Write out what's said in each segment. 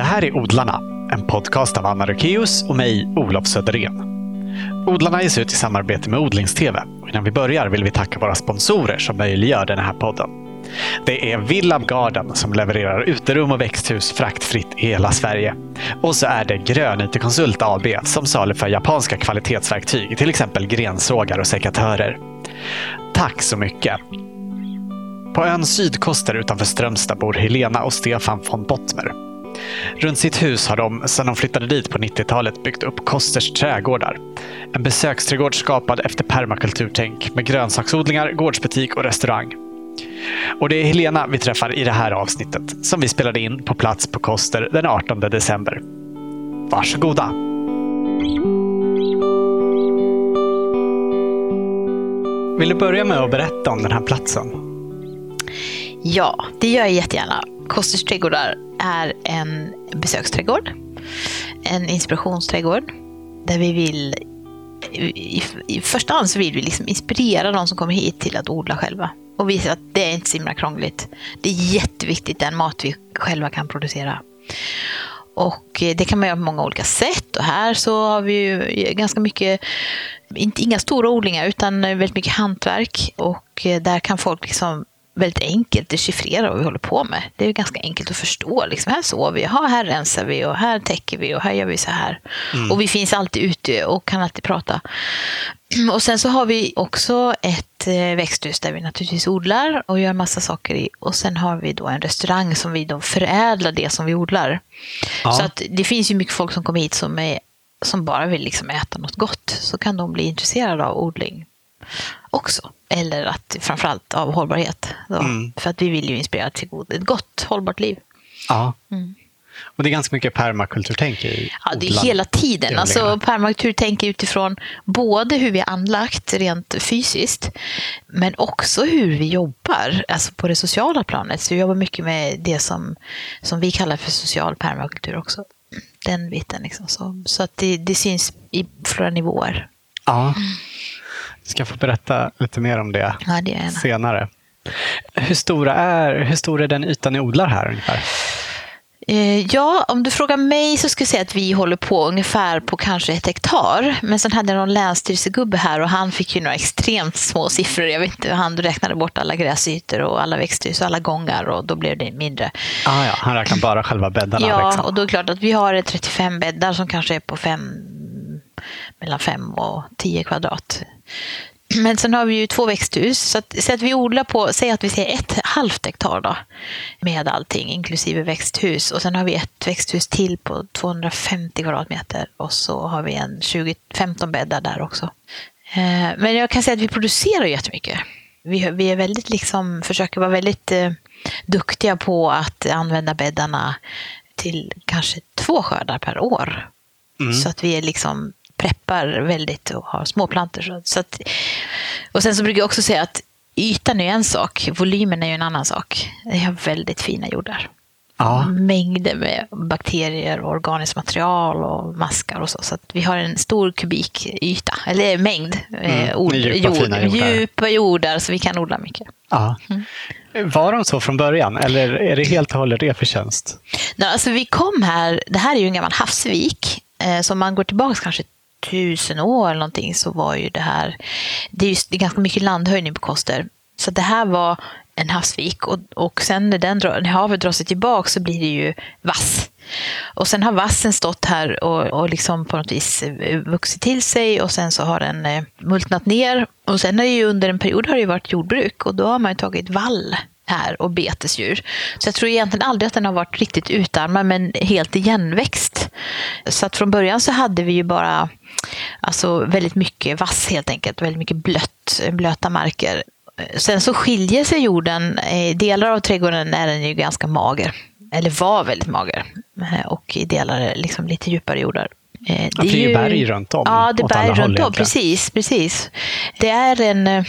Det här är Odlarna, en podcast av Anna Rökeus och mig, Olof Söderén. Odlarna ges ut i samarbete med Odlingstv. Och innan vi börjar vill vi tacka våra sponsorer som möjliggör den här podden. Det är Villab Garden som levererar uterum och växthus fraktfritt i hela Sverige. Och så är det Grön IT Konsult AB som saluför japanska kvalitetsverktyg, till exempel grensågar och sekatörer. Tack så mycket! På ön Sydkoster utanför Strömstad bor Helena och Stefan von Bottmer. Runt sitt hus har de, sedan de flyttade dit på 90-talet, byggt upp Kosters trädgårdar. En besöksträdgård skapad efter permakulturtänk med grönsaksodlingar, gårdsbutik och restaurang. Och det är Helena vi träffar i det här avsnittet som vi spelade in på plats på Koster den 18 december. Varsågoda! Vill du börja med att berätta om den här platsen? Ja, det gör jag jättegärna. Kosters trädgårdar är en besöksträdgård, en inspirationsträdgård där vi vill i, i första hand så vill vi liksom inspirera de som kommer hit till att odla själva och visa att det är inte så himla krångligt. Det är jätteviktigt den mat vi själva kan producera. Och eh, det kan man göra på många olika sätt och här så har vi ju ganska mycket, inte, inga stora odlingar utan väldigt mycket hantverk och eh, där kan folk liksom väldigt enkelt dechiffrera vad vi håller på med. Det är ganska enkelt att förstå. Liksom, här sover vi, här rensar vi och här täcker vi och här gör vi så här. Mm. Och vi finns alltid ute och kan alltid prata. Och sen så har vi också ett eh, växthus där vi naturligtvis odlar och gör massa saker i. Och sen har vi då en restaurang som vi då förädlar det som vi odlar. Ja. Så att det finns ju mycket folk som kommer hit som, är, som bara vill liksom äta något gott. Så kan de bli intresserade av odling också. Eller att framförallt av hållbarhet. Mm. För att vi vill ju inspirera till ett gott, hållbart liv. Ja. Mm. Och det är ganska mycket permakulturtänk i Ja, det är hela tiden. Alltså, permakulturtänk utifrån både hur vi har anlagt rent fysiskt, men också hur vi jobbar, alltså på det sociala planet. Så vi jobbar mycket med det som, som vi kallar för social permakultur också. Den biten. Liksom. Så, så att det, det syns i flera nivåer. Ja. Jag ska få berätta lite mer om det, ja, det senare. Hur, stora är, hur stor är den ytan ni odlar här ungefär? Eh, ja, om du frågar mig så skulle jag säga att vi håller på ungefär på kanske ett hektar. Men sen hade jag någon länsstyrelsegubbe här och han fick ju några extremt små siffror. Jag vet inte, han räknade bort alla gräsytor och alla växthus och alla gångar och då blev det mindre. Ah, ja, han räknar bara själva bäddarna? Ja, liksom. och då är det klart att vi har 35 bäddar som kanske är på fem, mellan 5 och 10 kvadrat. Men sen har vi ju två växthus. Så att, så att vi odlar på, säg att vi säger ett halvt hektar då, med allting, inklusive växthus. Och sen har vi ett växthus till på 250 kvadratmeter och så har vi en 20-15 bäddar där också. Eh, men jag kan säga att vi producerar jättemycket. Vi, vi är väldigt liksom, försöker vara väldigt eh, duktiga på att använda bäddarna till kanske två skördar per år. Mm. Så att vi är liksom preppar väldigt och har småplantor. Så att, och sen så brukar jag också säga att ytan är en sak, volymen är ju en annan sak. Vi har väldigt fina jordar. Ja. Mängder med bakterier och organiskt material och maskar och så. Så vi har en stor kubikyta, eller mängd mm, eh, ord, djupa, jord, jordar. djupa jordar så vi kan odla mycket. Ja. Mm. Var de så från början eller är det helt och hållet er förtjänst? alltså vi kom här, det här är ju en gammal havsvik. Eh, så om man går tillbaka kanske tusen år eller någonting så var ju det här, det är, ju, det är ganska mycket landhöjning på Koster. Så det här var en havsvik och, och sen när, den, när havet drar sig tillbaka så blir det ju vass. Och sen har vassen stått här och, och liksom på något vis eh, vuxit till sig och sen så har den eh, multnat ner. Och sen är det ju under en period har det varit jordbruk och då har man ju tagit vall här och betesdjur. Så jag tror egentligen aldrig att den har varit riktigt utarmad men helt igenväxt. Så att från början så hade vi ju bara alltså väldigt mycket vass helt enkelt, väldigt mycket blött, blöta marker. Sen så skiljer sig jorden, i delar av trädgården är den ju ganska mager, eller var väldigt mager. Och i delar liksom lite djupare jordar. Eh, det är ju berg runt om. Ja, det är berg runt om, precis, precis. Det är en eh,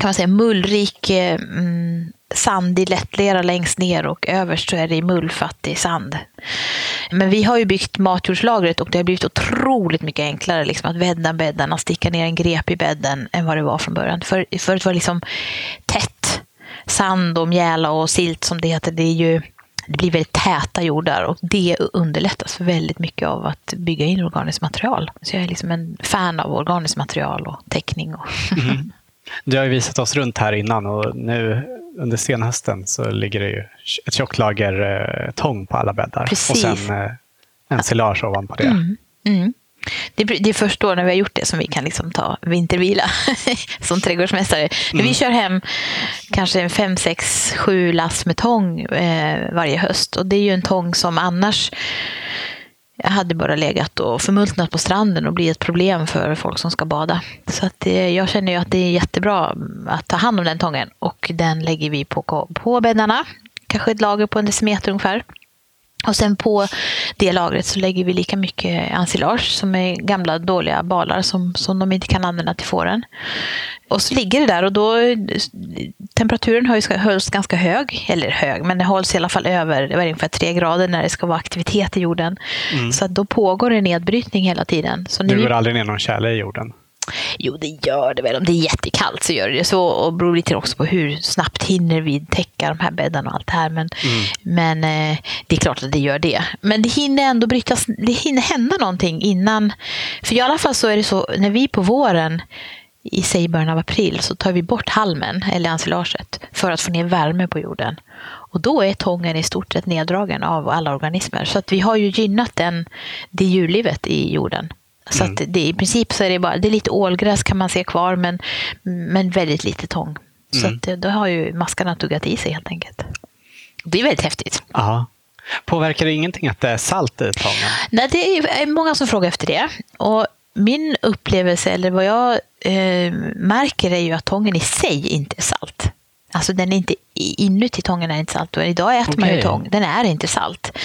kan man säga, mullrik eh, mm, sandig lättlera längst ner och överst så är det mullfattig sand. Men vi har ju byggt matjordslagret och det har blivit otroligt mycket enklare liksom, att vädda bäddarna, sticka ner en grep i bädden än vad det var från början. För, förut var det liksom tätt sand och mjäla och silt som det heter. Det är ju det blir väldigt täta jordar och det underlättas väldigt mycket av att bygga in organiskt material. Så jag är liksom en fan av organiskt material och täckning. Och mm. Du har ju visat oss runt här innan och nu under senhösten så ligger det ju ett tjockt lager eh, tång på alla bäddar. Precis. Och sen eh, ensilage ovanpå det. Mm. Mm. Det, det, är först då när vi har gjort det som vi kan liksom ta vintervila som trädgårdsmästare. Mm. Vi kör hem kanske fem, sex, sju lass med tång eh, varje höst. Och det är ju en tång som annars jag hade bara legat och förmultnat på stranden och blivit ett problem för folk som ska bada. Så att eh, jag känner ju att det är jättebra att ta hand om den tången och den lägger vi på, på bäddarna. Kanske ett lager på en decimeter ungefär. Och sen på det lagret så lägger vi lika mycket ensilage som är gamla dåliga balar som, som de inte kan använda till fåren. Och så ligger det där och då temperaturen hölls, hölls ganska hög, eller hög, men det hålls i alla fall över ungefär tre grader när det ska vara aktivitet i jorden. Mm. Så då pågår en nedbrytning hela tiden. Så det går aldrig ner någon tjäle i jorden? Jo, det gör det väl. Om det är jättekallt så gör det så. Och beror lite också på hur snabbt hinner vi täcka de här bäddarna och allt det här. Men, mm. men eh, det är klart att det gör det. Men det hinner ändå brytas, det hinner hända någonting innan. För i alla fall så är det så, när vi på våren i säg början av april så tar vi bort halmen, eller ensilaget, för att få ner värme på jorden. Och då är tången i stort sett neddragen av alla organismer. Så att vi har ju gynnat den, det djurlivet i jorden. Så mm. det, i princip så är det bara, det är lite ålgräs kan man se kvar men, men väldigt lite tång. Så mm. att då har ju maskarna tuggat i sig helt enkelt. Det är väldigt häftigt. Aha. Påverkar det ingenting att det är salt i tången? Nej, det är många som frågar efter det. Och min upplevelse, eller vad jag eh, märker, är ju att tången i sig inte är salt. Alltså den är inte inuti tången är inte salt. Och idag äter okay. man ju tång. Den är inte salt.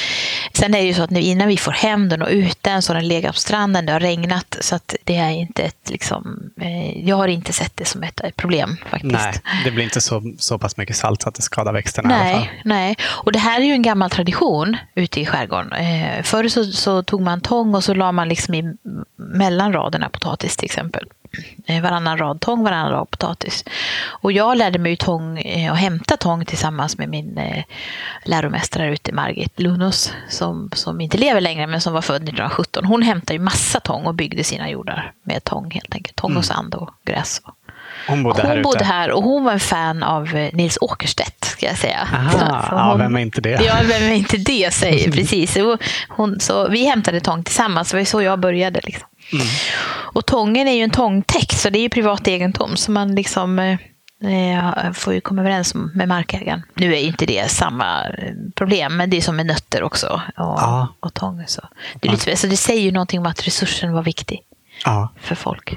Sen är det ju så att nu innan vi får hem den och ut den så har den legat på stranden. Det har regnat. Så att det är inte ett liksom. Eh, jag har inte sett det som ett problem faktiskt. Nej, det blir inte så, så pass mycket salt så att det skadar växterna nej, i alla fall. Nej, och det här är ju en gammal tradition ute i skärgården. Eh, förr så, så tog man tång och så la man liksom i mellan raderna potatis till exempel. Eh, varannan rad tång, varannan rad potatis. Och jag lärde mig tång och hämta tång tillsammans med min eh, läromästare ute, Margit Lunus, som, som inte lever längre men som var född 1917. Hon hämtade ju massa tång och byggde sina jordar med tång helt enkelt. Tång och mm. sand och gräs. Hon bodde hon här bodde här och hon var en fan av eh, Nils Åkerstedt, ska jag säga. Aha, så hon, ja, vem är inte det? Ja, vem är inte det, säger precis. Hon, så vi hämtade tång tillsammans, det var så jag började. Liksom. Mm. Och tången är ju en tångtäkt, så det är ju privat egendom. Så man liksom eh, eh, får ju komma överens med markägaren. Nu är ju inte det samma eh, problem, men det är som med nötter också. Och, ja. och tång. Så. Det, är lite, så det säger ju någonting om att resursen var viktig ja. för folk.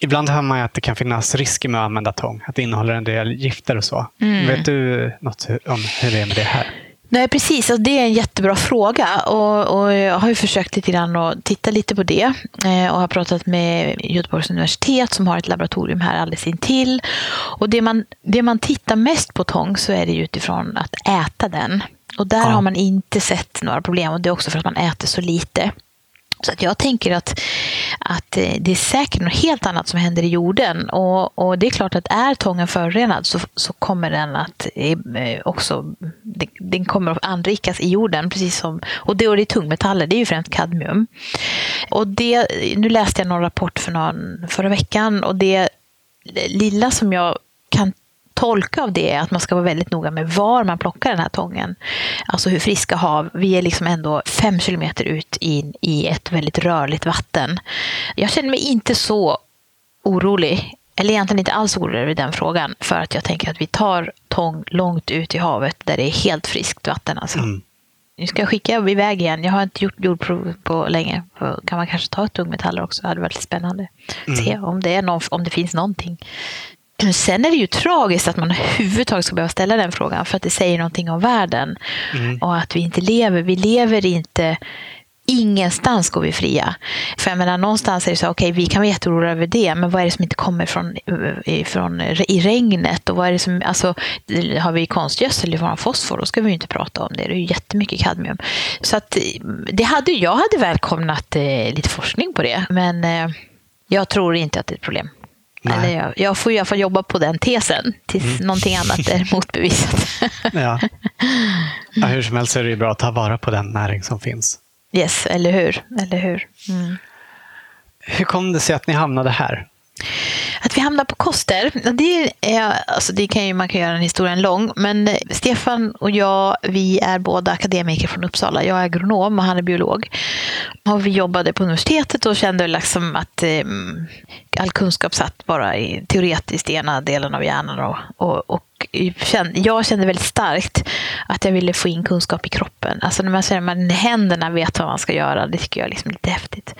Ibland hör man att det kan finnas risker med att använda tång. Att det innehåller en del gifter och så. Mm. Vet du något om hur det är med det här? Nej, precis. Alltså, det är en jättebra fråga. Och, och jag har ju försökt lite grann att titta lite på det. Eh, och har pratat med Göteborgs universitet som har ett laboratorium här alldeles intill. Och det man, det man tittar mest på tång så är det utifrån att äta den. Och där ja. har man inte sett några problem. Och det är också för att man äter så lite. Så att jag tänker att, att eh, det är säkert något helt annat som händer i jorden. Och, och det är klart att är tången förorenad så, så kommer den att eh, också den kommer att anrikas i jorden. Precis som, och det, och det är tungmetaller, det är ju främst kadmium. Och det, nu läste jag någon rapport för någon, förra veckan och det lilla som jag kan tolka av det är att man ska vara väldigt noga med var man plockar den här tången. Alltså hur friska hav. Vi är liksom ändå fem kilometer ut in i ett väldigt rörligt vatten. Jag känner mig inte så orolig eller egentligen inte alls orolig över den frågan. För att jag tänker att vi tar tång långt ut i havet där det är helt friskt vatten. Alltså. Mm. Nu ska jag skicka iväg igen. Jag har inte gjort jordprov på länge. Kan man kanske ta ett tungmetaller också? Det hade varit spännande. Mm. Se om det, är någon, om det finns någonting. Sen är det ju tragiskt att man överhuvudtaget ska behöva ställa den frågan för att det säger någonting om världen. Mm. Och att vi inte lever. Vi lever inte Ingenstans går vi fria. För jag menar, någonstans är det så, okej, okay, vi kan vara jätteoroliga över det, men vad är det som inte kommer från, från, i regnet? Och vad är det som, alltså, har vi konstgödsel i av fosfor, då ska vi ju inte prata om det. Det är ju jättemycket kadmium. Så att, det hade, jag hade välkomnat eh, lite forskning på det, men eh, jag tror inte att det är ett problem. Eller jag, jag får i alla fall jobba på den tesen tills mm. någonting annat är motbevisat. ja. ja. Hur som helst är det bra att ta vara på den näring som finns. Yes, eller hur. Eller hur? Mm. Hur kom det sig att ni hamnade här? Att vi hamnar på Koster, det, är, alltså det kan ju, man kan göra en historien lång, men Stefan och jag, vi är båda akademiker från Uppsala. Jag är agronom och han är biolog. Och vi jobbade på universitetet och kände liksom att eh, all kunskap satt bara i, teoretiskt i ena delen av hjärnan. Och, och, och jag kände väldigt starkt att jag ville få in kunskap i kroppen. Alltså när man säger att händerna vet vad man ska göra, det tycker jag är liksom lite häftigt.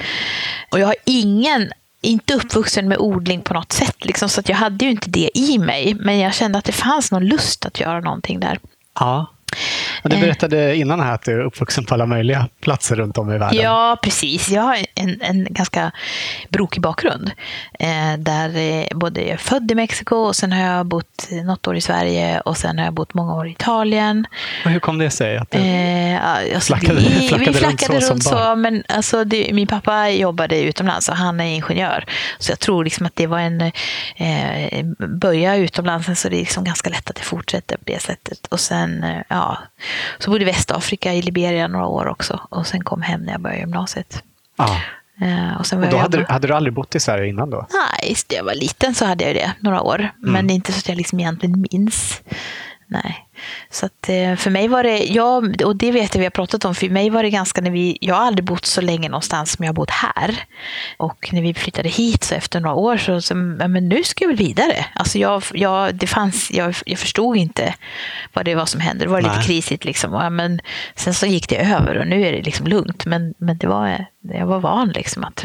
Och jag har ingen inte uppvuxen med odling på något sätt, liksom, så att jag hade ju inte det i mig. Men jag kände att det fanns någon lust att göra någonting där. Ja. Och du eh. berättade innan här att du är uppvuxen på alla möjliga platser runt om i världen. Ja, precis. Jag har en, en ganska brokig bakgrund. Eh, där eh, både jag är född i Mexiko och sen har jag bott något år i Sverige och sen har jag bott många år i Italien. Och hur kom det sig? Att du eh, alltså, flackade, vi, flackade, vi flackade runt så, runt så men alltså, det, min pappa jobbade utomlands och han är ingenjör. Så jag tror liksom att det var en eh, böja utomlands, så det är liksom ganska lätt att det fortsätter på det sättet. Och sen, eh, ja, så bodde i Västafrika, i Liberia några år också. Och sen kom hem när jag började gymnasiet. Ah. och, och då hade, du, hade du aldrig bott i Sverige innan då? Nej, när jag var liten så hade jag det några år. Mm. Men det är inte så att jag liksom egentligen minns. Nej. Så att, eh, för mig var det, ja, och det vet jag vi har pratat om, för mig var det ganska när vi, jag har aldrig bott så länge någonstans som jag har bott här. Och när vi flyttade hit så efter några år så, så men nu ska jag väl vidare. Alltså jag, jag, det fanns, jag, jag förstod inte vad det var som hände. Det var Nej. lite krisigt liksom. Och, men, sen så gick det över och nu är det liksom lugnt. Men, men det var, jag var van liksom att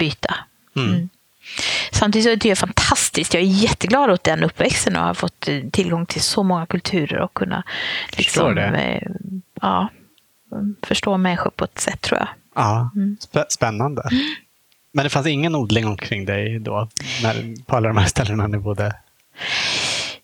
byta. Mm. Mm. Samtidigt så är det fantastiskt. Jag är jätteglad åt den uppväxten och har fått eh, tillgång till så många kulturer och kunna liksom, eh, ja, förstå människor på ett sätt tror jag. Ja, mm. Spännande. Mm. Men det fanns ingen odling omkring dig då, när, på alla de här ställena ni bodde?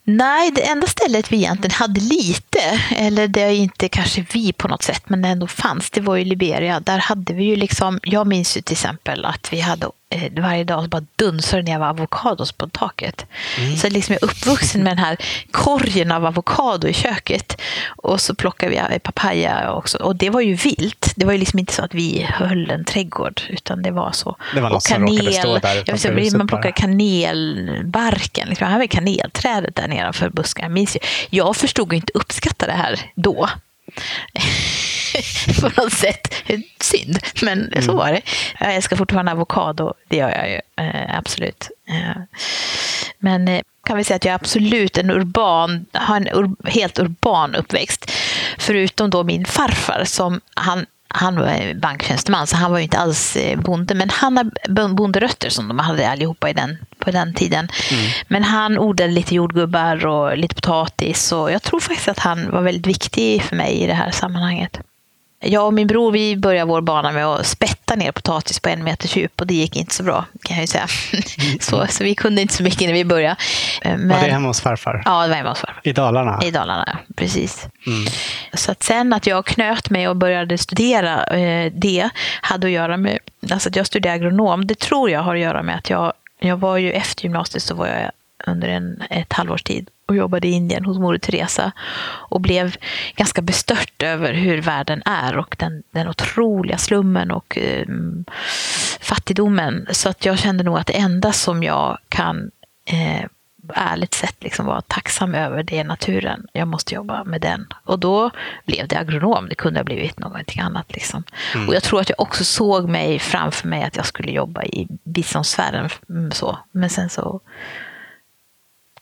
Nej, det enda stället vi egentligen hade lite, eller det är inte kanske vi på något sätt, men det ändå fanns, det var ju Liberia. Där hade vi ju liksom, jag minns ju till exempel att vi hade varje dag så bara dunsade det ner av avokados på taket. Mm. Så liksom jag är uppvuxen med den här korgen av avokado i köket. Och så plockade vi papaya också. Och det var ju vilt. Det var ju liksom inte så att vi höll en trädgård. Utan det var så. Det var och kanel, stå där jag vet, Man plockade kanelbarken. Liksom. Jag hade kanelträdet där nedanför ju. jag förstod inte uppskatta det här då. på något sätt. Synd, men mm. så var det. Jag älskar fortfarande avokado, det gör jag ju eh, absolut. Eh, men eh, kan vi säga att jag är absolut en urban, har en ur, helt urban uppväxt. Förutom då min farfar som han han var banktjänsteman, så han var ju inte alls bonde. Men han har bonderötter som de hade allihopa i den, på den tiden. Mm. Men han odlade lite jordgubbar och lite potatis. Och jag tror faktiskt att han var väldigt viktig för mig i det här sammanhanget. Jag och min bror vi började vår bana med att spätta ner potatis på en meters djup och det gick inte så bra kan jag ju säga. Mm. så, så vi kunde inte så mycket när vi började. Men, var det hemma hos farfar? Ja, det var hemma hos farfar. I Dalarna? I Dalarna, precis. Mm. Så att sen att jag knöt mig och började studera eh, det hade att göra med, alltså att jag studerade agronom, det tror jag har att göra med att jag, jag var ju efter gymnasiet så var jag under en, ett halvårs tid och jobbade i Indien hos Moder Teresa och blev ganska bestört över hur världen är och den, den otroliga slummen och eh, fattigdomen. Så att jag kände nog att det enda som jag kan eh, ärligt sett liksom vara tacksam över det är naturen. Jag måste jobba med den. Och då blev det agronom. Det kunde ha blivit någonting annat. Liksom. Mm. Och jag tror att jag också såg mig framför mig att jag skulle jobba i biståndssfären. Mm, så. Men sen så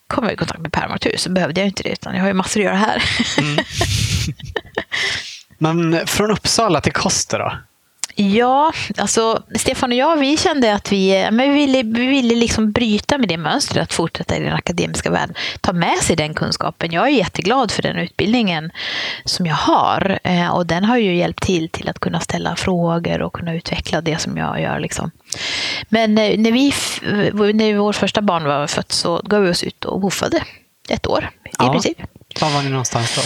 kom jag i kontakt med permatur så behövde jag inte det utan jag har ju massor att göra här. Mm. Men från Uppsala till Koster då? Ja, alltså Stefan och jag vi kände att vi, men vi ville, vi ville liksom bryta med det mönstret att fortsätta i den akademiska världen. Ta med sig den kunskapen. Jag är jätteglad för den utbildningen som jag har. Eh, och den har ju hjälpt till till att kunna ställa frågor och kunna utveckla det som jag gör. Liksom. Men eh, när, vi, när vårt första barn var fött så gav vi oss ut och woofade ett år i ja. princip. Var var ni någonstans då?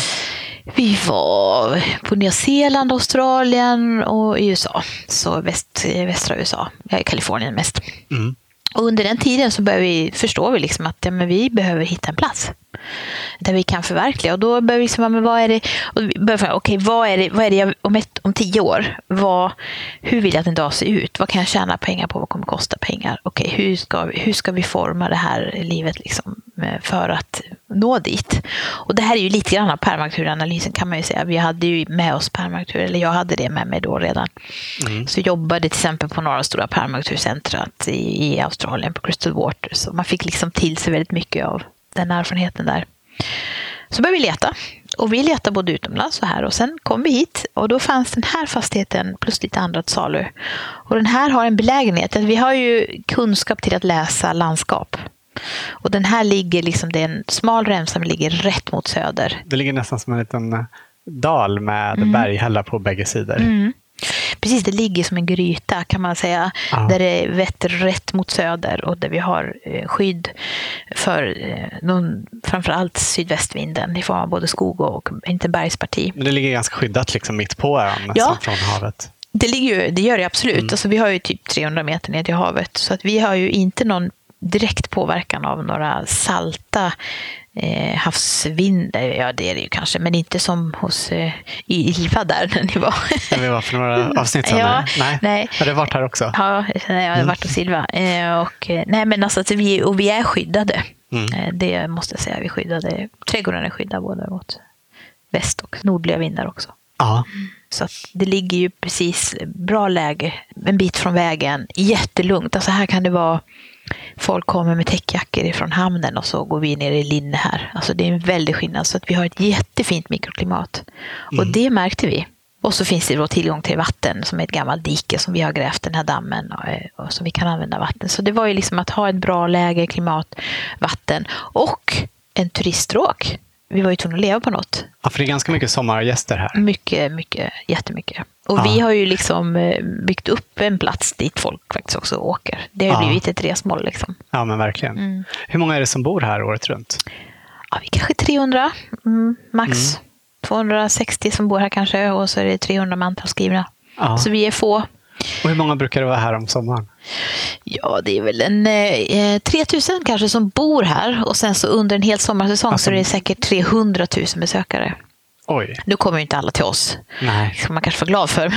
Vi var på Nya Zeeland, Australien och i USA. Så väst, västra USA, Kalifornien mest. Mm. Och under den tiden så börjar vi förstå vi liksom att ja, men vi behöver hitta en plats där vi kan förverkliga. Och då börjar vi liksom, men vad är det, och börjar fråga, okay, vad är det, vad är det jag, om, ett, om tio år, vad, hur vill jag att en dag ser ut? Vad kan jag tjäna pengar på? Vad kommer kosta pengar? Okay, hur, ska, hur ska vi forma det här livet liksom, eh, för att nå dit? Och det här är ju lite grann av permakulturanalysen kan man ju säga. Vi hade ju med oss permakultur, eller jag hade det med mig då redan. Mm. Så jobbade till exempel på några stora permakulturcentrat i, i Australien, på Crystal Water. Så man fick liksom till sig väldigt mycket av den erfarenheten där. Så började vi leta. Och vi letade både utomlands och här. Och sen kom vi hit och då fanns den här fastigheten plus lite andra till salu. Och den här har en belägenhet. Vi har ju kunskap till att läsa landskap. Och den här ligger, liksom, det är en smal remsa som ligger rätt mot söder. Det ligger nästan som en liten dal med mm. berghällar på bägge sidor. Mm. Precis, det ligger som en gryta kan man säga. Ja. Där det vetter rätt mot söder och där vi har eh, skydd för eh, någon, framförallt sydvästvinden i form av både skog och inte bergsparti. Men det ligger ganska skyddat liksom mitt på ön ja. från havet? Det, ligger ju, det gör det absolut. Mm. Alltså, vi har ju typ 300 meter ner till havet. Så att vi har ju inte någon direkt påverkan av några salta eh, havsvindar. Ja, det är det ju kanske, men inte som hos eh, Ilva där när ni var. När vi var för några avsnitt sedan? Ja, nej. nej. Har du varit här också? Ja, jag har mm. varit hos Ilva. Eh, och, eh, nej, men alltså, vi, och vi är skyddade. Mm. Eh, det måste jag säga. Vi är skyddade. Trädgården är skyddad både mot väst och nordliga vindar också. Ja. Så det ligger ju precis bra läge, en bit från vägen, jättelugnt. Alltså här kan det vara folk kommer med täckjackor ifrån hamnen och så går vi ner i linne här. Alltså det är en väldig skillnad. Så att vi har ett jättefint mikroklimat. Mm. Och det märkte vi. Och så finns det då tillgång till vatten som är ett gammalt dike som vi har grävt den här dammen och, eh, och som vi kan använda vatten. Så det var ju liksom att ha ett bra läge, klimat, vatten och en turiststråk. Vi var ju tvungna att leva på något. Ja, för det är ganska mycket sommargäster här. Mycket, mycket, jättemycket. Och ja. vi har ju liksom eh, byggt upp en plats dit folk faktiskt också åker. Det har ja. blivit ett resmål. Liksom. Ja, men verkligen. Mm. Hur många är det som bor här året runt? Ja, vi kanske 300, mm, max. Mm. 260 som bor här kanske och så är det 300 mantal skrivna. Ja. Så vi är få. Och hur många brukar det vara här om sommaren? Ja, det är väl en eh, 3000 kanske som bor här och sen så under en hel sommarsäsong alltså, så är det säkert 300 000 besökare. Oj. Nu kommer ju inte alla till oss. Nej. Ska man kanske vara glad för.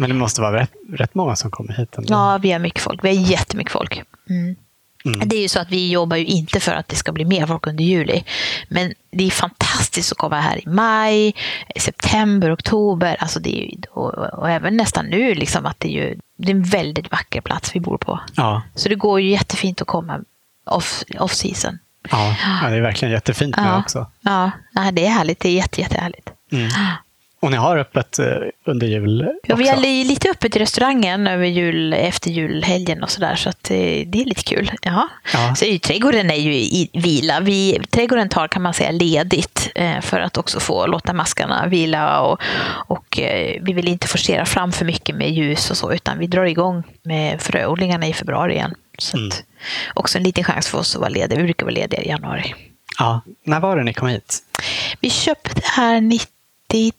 Men det måste vara rätt, rätt många som kommer hit. Ändå. Ja, vi har mycket folk. Vi har jättemycket folk. Mm. Mm. Det är ju så att vi jobbar ju inte för att det ska bli mer folk under juli. Men det är fantastiskt att komma här i maj, september, oktober. Alltså det är, och, och även nästan nu, liksom att det är, ju, det är en väldigt vacker plats vi bor på. Ja. Så det går ju jättefint att komma off, off season. Ja, det är verkligen jättefint nu också. Ja, det är härligt. Det är jätte, jättehärligt. Mm. Och ni har öppet eh, under jul också? Ja, vi har lite öppet i restaurangen över jul, efter julhelgen och sådär. Så att eh, det är lite kul. Ja. Ja. Så trädgården är ju i vila. Vi, trädgården tar kan man säga ledigt eh, för att också få låta maskarna vila. Och, och vi vill inte forcera fram för mycket med ljus och så utan vi drar igång med fröodlingarna i februari igen. Så mm. också en liten chans för oss att vara lediga. Vi brukar vara lediga i januari. Ja. När var det ni kom hit? Vi köpte här 93,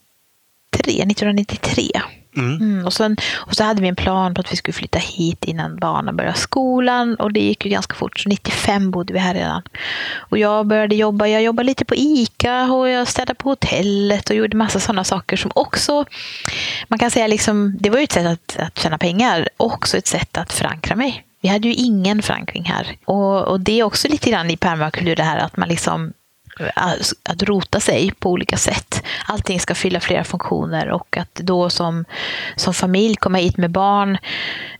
1993. Mm. Mm, och, sen, och så hade vi en plan på att vi skulle flytta hit innan barnen började skolan. Och det gick ju ganska fort. Så 95 bodde vi här redan. Och jag började jobba. Jag jobbade lite på ICA och jag städade på hotellet och gjorde massa sådana saker som också, man kan säga liksom, det var ju ett sätt att, att tjäna pengar. Också ett sätt att förankra mig. Vi hade ju ingen förankring här. Och, och det är också lite grann i permakultur det här att man liksom äh, att rota sig på olika sätt. Allting ska fylla flera funktioner och att då som, som familj komma hit med barn,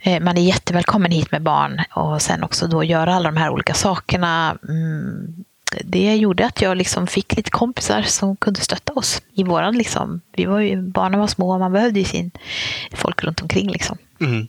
eh, man är jättevälkommen hit med barn och sen också då göra alla de här olika sakerna. Mm, det gjorde att jag liksom fick lite kompisar som kunde stötta oss i våran liksom, vi var ju, barnen var små och man behövde ju sin folk runt omkring liksom. Mm.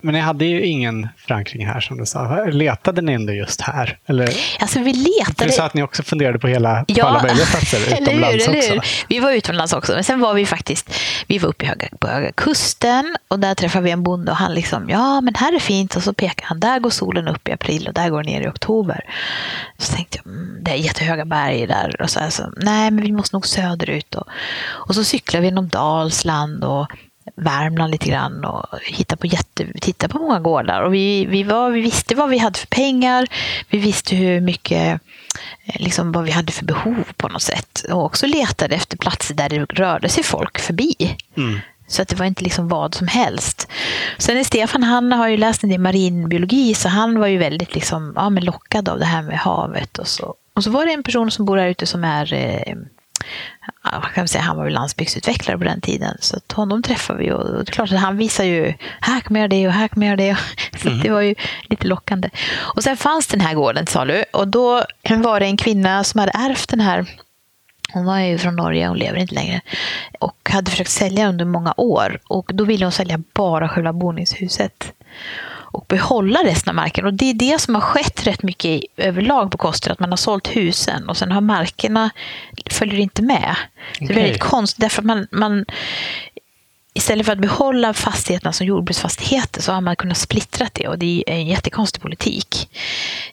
Men ni hade ju ingen förankring här som du sa. Letade ni ändå just här? Eller? Alltså vi letade. Du sa att ni också funderade på, hela, ja. på alla möjliga platser utomlands hur, också. Vi var utomlands också. Men sen var vi faktiskt vi var uppe höga, på Höga Kusten och där träffade vi en bonde och han liksom, ja men här är fint. Och så pekade han, där går solen upp i april och där går den ner i oktober. Så tänkte jag, mm, det är jättehöga berg där. Och så, här, så nej men vi måste nog söderut. Och, och så cyklade vi genom Dalsland och Värmland lite grann och hitta på, jätte, titta på många gårdar. Och vi, vi, var, vi visste vad vi hade för pengar. Vi visste hur mycket, eh, liksom vad vi hade för behov på något sätt. Och också letade efter platser där det rörde sig folk förbi. Mm. Så att det var inte liksom vad som helst. Sen är Stefan, han har ju läst en del marinbiologi, så han var ju väldigt liksom, ja, men lockad av det här med havet. Och så, och så var det en person som bor här ute som är ja, kan säga, han var väl landsbygdsutvecklare på den tiden. Så att honom träffade vi och det är klart att han visar ju, här kan man göra det och här kan man göra det. Så mm. det var ju lite lockande. Och sen fanns den här gården till salu och då var det en kvinna som hade ärvt den här hon var ju från Norge, hon lever inte längre. Och hade försökt sälja under många år. Och då ville hon sälja bara själva boningshuset. Och behålla resten av marken. Och det är det som har skett rätt mycket överlag på Koster. Att man har sålt husen och sen har markerna följer inte med. Okay. Det är väldigt konstigt. Därför att man, man istället för att behålla fastigheterna som jordbruksfastigheter så har man kunnat splittra det och det är en jättekonstig politik.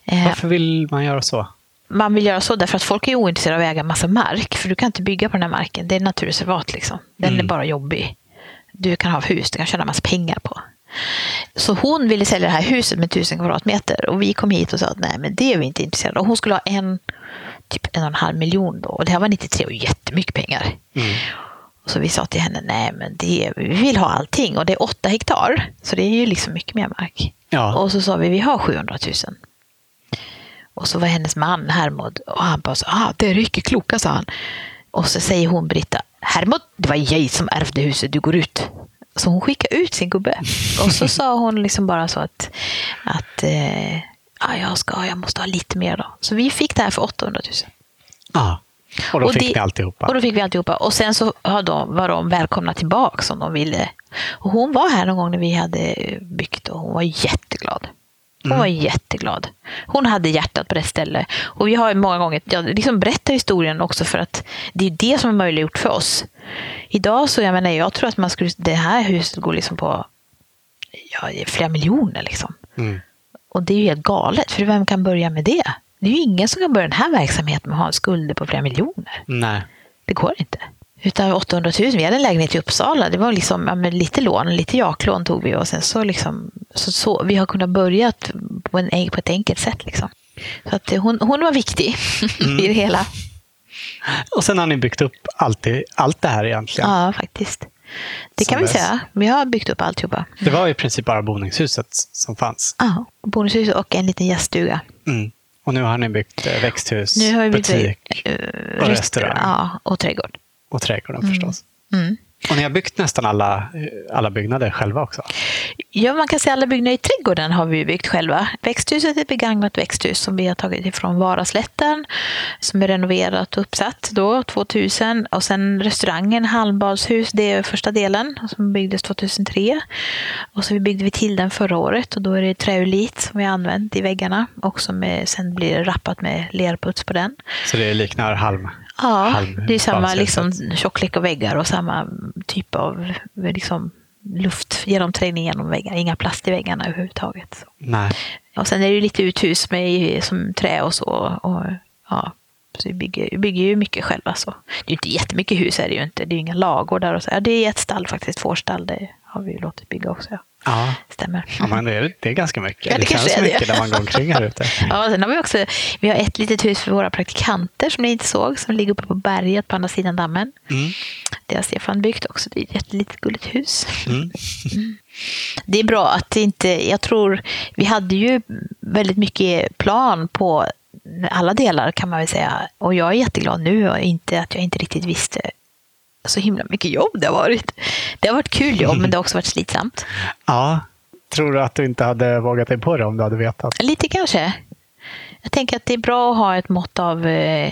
Eh, Varför vill man göra så? man vill göra så därför att folk är ointresserade av att äga massa mark. För du kan inte bygga på den här marken. Det är naturreservat liksom. Den mm. är bara jobbig. Du kan ha hus, du kan tjäna massa pengar på. Så hon ville sälja det här huset med tusen kvadratmeter. Och vi kom hit och sa att nej, men det är vi inte intresserade av. Hon skulle ha en, typ en och en halv miljon då. Och det här var 93 och jättemycket pengar. Mm. Så vi sa till henne, nej men det, vi vill ha allting. Och det är åtta hektar. Så det är ju liksom mycket mer mark. Ja. Och så sa vi, vi har 700 000. Och så var hennes man Hermod och han bara så, ah, det är riktigt kloka, sa han. Och så säger hon Britta, Hermod, det var jag som ärvde huset, du går ut. Så hon skickade ut sin gubbe. Och så sa hon liksom bara så att, att eh, jag, ska, jag måste ha lite mer då. Så vi fick det här för 800 000. Ja, och då och fick det, ni alltihopa. Och då fick vi alltihopa. Och sen så ja, då var de välkomna tillbaka om de ville. Och hon var här någon gång när vi hade byggt och hon var jätteglad. Hon var mm. jätteglad. Hon hade hjärtat på rätt ställe. Och vi har många gånger, jag liksom berättar historien också för att det är det som är möjliggjort för oss. Idag så, jag menar, jag tror att man skulle, det här huset går liksom på ja, flera miljoner liksom. Mm. Och det är ju helt galet, för vem kan börja med det? Det är ju ingen som kan börja den här verksamheten med att ha skulder på flera miljoner. Nej. Det går inte. Utan 800 000, vi hade en lägenhet i Uppsala. Det var liksom, ja, lite lån, lite jaklån tog vi och sen så liksom, så, så vi har kunnat börja på, en, på ett enkelt sätt. Liksom. Så att hon, hon var viktig mm. i det hela. Och sen har ni byggt upp allt det, allt det här egentligen? Ja, faktiskt. Det kan vi säga. Vi har byggt upp alltihopa. Det var i princip bara boningshuset som fanns? Ja, boningshuset och en liten gäststuga. Mm. Och nu har ni byggt eh, växthus, vi byggt, butik uh, och restaurang? Ja, och trädgård. Och trädgården mm. förstås. Mm. Och ni har byggt nästan alla, alla byggnader själva också? Ja, man kan säga alla byggnader i trädgården har vi byggt själva. Växthuset är ett begagnat växthus som vi har tagit ifrån Varaslätten, som är renoverat och uppsatt då, 2000. Och sen restaurangen, Halmbadshus, det är första delen, som byggdes 2003. Och så byggde vi till den förra året och då är det träulit som vi har använt i väggarna. Och som är, sen blir det rappat med lerputs på den. Så det liknar halm? Ja, det är samma liksom, tjocklek och väggar och samma typ av liksom, luftgenomträngning genom väggarna. Inga plast i väggarna överhuvudtaget. Nej. Och sen är det lite uthus med som trä och så. Och, ja, så vi bygger, vi bygger ju mycket själva. Så. Det är inte jättemycket hus, är det ju inte. Det är ju inga lagårdar. Och så. Ja, det är ett stall faktiskt, fårstall. Det har vi låtit bygga också. Ja. Ja, Stämmer. Ja, men det, är, det är ganska mycket. Ja, det, det känns mycket när man går omkring här ute. ja, sen har vi också vi har ett litet hus för våra praktikanter som ni inte såg, som ligger uppe på berget på andra sidan dammen. Mm. Det har Stefan byggt också. Det är ett jättelitet gulligt hus. Mm. Mm. Det är bra att det inte, jag tror, vi hade ju väldigt mycket plan på alla delar kan man väl säga. Och jag är jätteglad nu och inte att jag inte riktigt visste så himla mycket jobb det har varit. Det har varit kul jobb, men det har också varit slitsamt. Ja. Tror du att du inte hade vågat dig på det om du hade vetat? Lite kanske. Jag tänker att det är bra att ha ett mått av... Eh,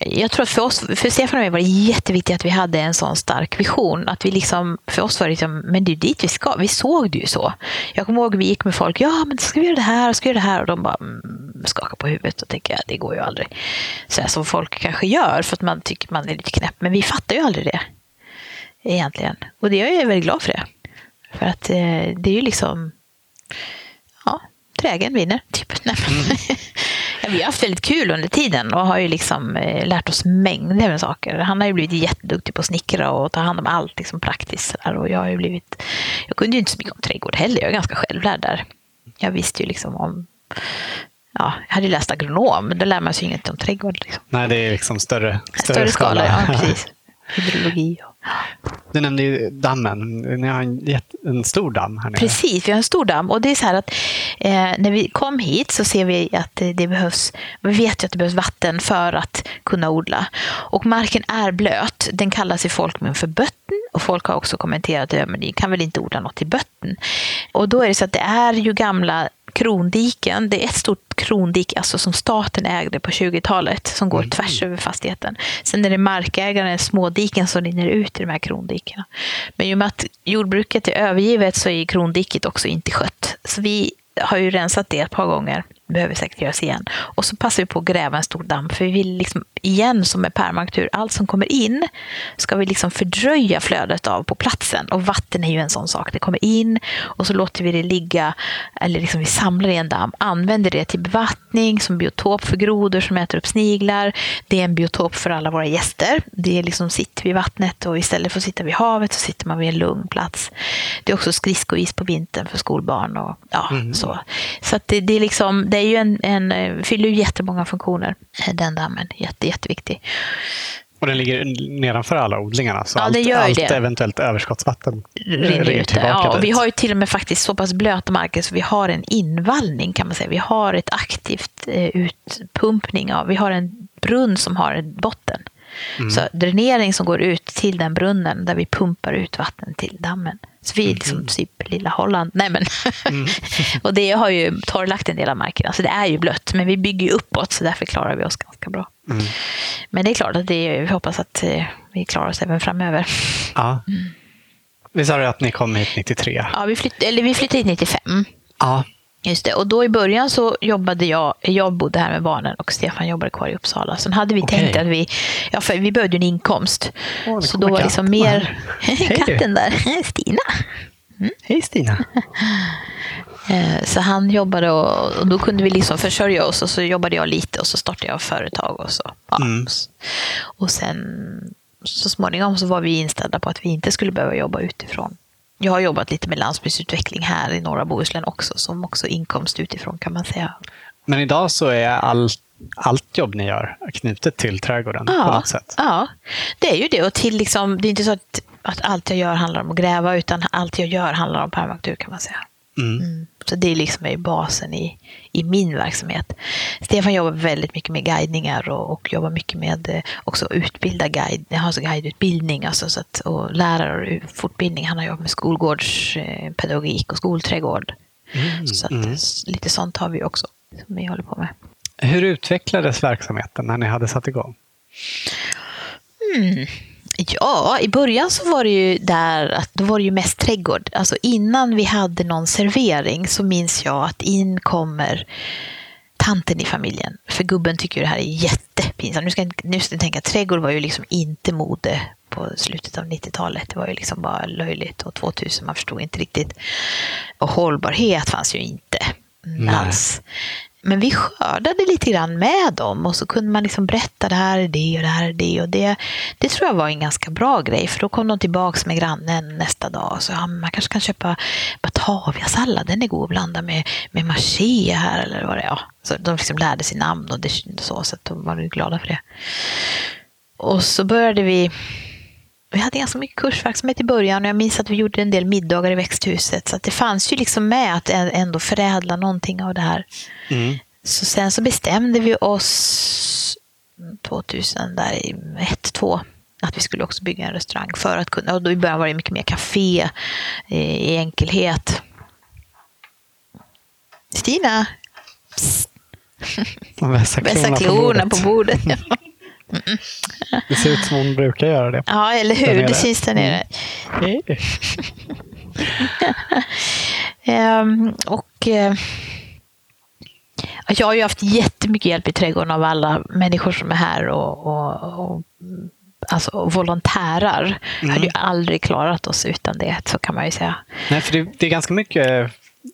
jag tror att för oss, för Stefan och mig var det jätteviktigt att vi hade en sån stark vision. Att vi liksom, för oss var det liksom, men det är dit vi ska. Vi såg det ju så. Jag kommer ihåg vi gick med folk, ja men ska vi göra det här, ska vi göra det här? Och de bara mm, skakar på huvudet och tänker, det går ju aldrig. Så här, som folk kanske gör för att man tycker man är lite knäpp. Men vi fattar ju aldrig det. Egentligen. Och det är jag väldigt glad för det. För att eh, det är ju liksom, ja, trägen vinner. Typ. Mm. Vi har haft väldigt kul under tiden och har ju liksom eh, lärt oss mängder med saker. Han har ju blivit jätteduktig på att snickra och ta hand om allt liksom praktiskt. Och jag, har ju blivit, jag kunde ju inte så mycket om trädgård heller. Jag är ganska självlärd där. Jag visste ju liksom om... Ja, jag hade läst agronom, men då lär man sig inget om trädgård. Liksom. Nej, det är liksom större, större, Större skala, ja precis. Hydrologi. Och... Du nämnde ju dammen. Ni har en, en stor damm här nere. Precis, vi har en stor damm. Och det är så här att eh, när vi kom hit så ser vi att det, behövs, vi vet ju att det behövs vatten för att kunna odla. Och marken är blöt. Den kallas i folkmun för bötten. Och folk har också kommenterat att ni kan väl inte odla något i bötten. Och då är det så att det är ju gamla krondiken. Det är ett stort krondike alltså som staten ägde på 20-talet som går tvärs över fastigheten. Sen är det markägaren, smådiken som rinner ut i de här krondikena. Men i och med att jordbruket är övergivet så är krondiket också inte skött. Så vi har ju rensat det ett par gånger. Behöver säkert göras igen. Och så passar vi på att gräva en stor damm. För vi vill liksom, igen som med permakultur, allt som kommer in ska vi liksom fördröja flödet av på platsen. Och vatten är ju en sån sak. Det kommer in och så låter vi det ligga, eller liksom vi samlar i en damm, använder det till bevattning, som biotop för grodor som äter upp sniglar. Det är en biotop för alla våra gäster. Det är liksom sitter vid vattnet och istället för att sitta vid havet så sitter man vid en lugn plats. Det är också skridskois på vintern för skolbarn och ja, så. Så att det, det är liksom, det är ju en, en, eh, fyller ju jättemånga funktioner, eh, den dammen. Jätte, jätteviktig. Och den ligger nedanför alla odlingarna. Så Ja, allt, allt eventuellt överskottsvatten rinner ut. Ja, vi har ju till och med faktiskt så pass blöta marker så vi har en invallning kan man säga. Vi har ett aktivt eh, utpumpning av, vi har en brunn som har en botten. Mm. Så dränering som går ut till den brunnen där vi pumpar ut vatten till dammen. Så vi är liksom typ lilla Holland. Nej, men och det har ju torrlagt en del av marken. Alltså det är ju blött, men vi bygger ju uppåt så därför klarar vi oss ganska bra. Mm. Men det är klart att det vi hoppas att eh, vi klarar oss även framöver. Ja. Vi sa det att ni kom hit 93. Ja, vi, flytt, eller vi flyttade hit 95. Ja. Just det. Och då i början så jobbade jag, jag bodde här med barnen och Stefan jobbade kvar i Uppsala. Sen hade vi Okej. tänkt att vi, ja för vi behövde en inkomst. Det så då var det liksom mer, katten där, Stina. Hej Stina. Eh, Så han jobbade och, och då kunde vi liksom försörja oss och så jobbade jag lite och så startade jag företag och så. Ja. Mm. Och sen så småningom så var vi inställda på att vi inte skulle behöva jobba utifrån. Jag har jobbat lite med landsbygdsutveckling här i norra Bohuslän också, som också inkomst utifrån kan man säga. Men idag så är allt, allt jobb ni gör knutet till trädgården på något sätt. Ja, det är ju det. Och till liksom, det är inte så att, att allt jag gör handlar om att gräva, utan allt jag gör handlar om permakultur kan man säga. Mm. Mm. Så det är liksom är basen i, i min verksamhet. Stefan jobbar väldigt mycket med guidningar och, och jobbar mycket med eh, också utbilda guide, har alltså guideutbildning alltså så att, och lärare och fortbildning. Han har jobbat med skolgårdspedagogik och skolträdgård. Mm, Så att, mm. lite sånt har vi också som vi håller på med. Hur utvecklades verksamheten när ni hade satt igång? Ja, i början så var det ju där att då var det ju mest trädgård. Alltså innan vi hade någon servering så minns jag att in kommer tanten i familjen. För gubben tycker ju det här är jättepinsamt. Nu ska, nu ska jag tänka, trädgård var ju liksom inte mode på slutet av 90-talet. Det var ju liksom bara löjligt. Och 2000, man förstod inte riktigt. Och hållbarhet fanns ju inte alls. Men vi skördade lite grann med dem och så kunde man liksom berätta det här är det och det här är det. Och det, det tror jag var en ganska bra grej för då kom de tillbaks med grannen nästa dag och sa ja, man kanske kan köpa bataviasallad, den är god att blanda med, med maché här eller vad det är. Ja, så de liksom lärde sig namn och det, så, så de var glada för det. Och så började vi vi hade ganska mycket kursverksamhet i början och jag minns att vi gjorde en del middagar i växthuset. Så det fanns ju liksom med att ändå förädla någonting av det här. Mm. Så sen så bestämde vi oss 2000, där ett, två, att vi skulle också bygga en restaurang för att kunna, och då i början var det mycket mer café eh, i enkelhet. Stina, vässa klorna på bordet. på bordet. Det ser ut som hon brukar göra det. Ja, eller hur? Det syns där nere. Hej. Ehm, och eh, jag har ju haft jättemycket hjälp i trädgården av alla människor som är här och, och, och mm, alltså volontärer. Jag hade ju aldrig klarat oss utan det, så kan man ju säga. Nej, för det, det är ganska mycket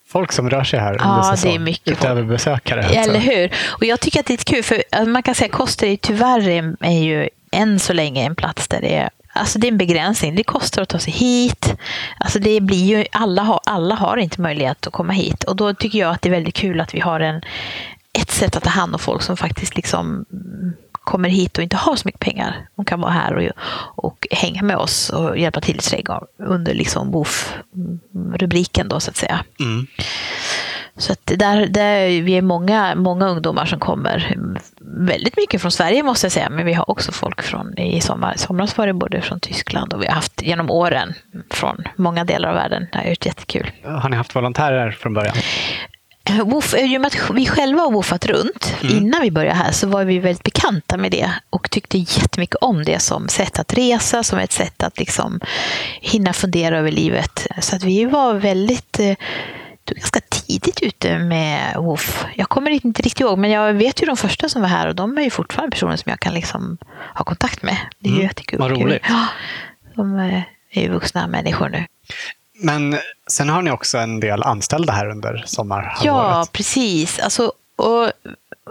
folk som rör sig här Ja, under det är säsong. mycket Utöver besökare. alltså. Eller hur? Och jag tycker att det är kul, för alltså, man kan säga att Koster är tyvärr är- är ju än så länge en plats där det är Alltså det är en begränsning. Det kostar att ta sig hit. Alltså det blir ju, alla, har, alla har inte möjlighet att komma hit. Och då tycker jag att det är väldigt kul att vi har en, ett sätt att ta hand om folk som faktiskt liksom kommer hit och inte har så mycket pengar. De kan vara här och, och hänga med oss och hjälpa till i trädgården under liksom BOF-rubriken då så att säga. Mm. Så att där, där, vi är många, många ungdomar som kommer. Väldigt mycket från Sverige måste jag säga, men vi har också folk från i sommar. I somras var det både från Tyskland och vi har haft genom åren från många delar av världen. Det har varit jättekul. Har ni haft volontärer från början? Woof, I och med att vi själva har woofat runt innan vi började här så var vi väldigt bekanta med det och tyckte jättemycket om det som sätt att resa, som ett sätt att liksom hinna fundera över livet. Så att vi var väldigt eh, ganska tidigt ute med Woof. Jag kommer inte riktigt ihåg, men jag vet ju de första som var här och de är ju fortfarande personer som jag kan liksom ha kontakt med. Det är ju Mm, jättekul. vad roligt. Ja, de eh, är ju vuxna människor nu. Men sen har ni också en del anställda här under sommarhalvåret. Ja, precis. Alltså, och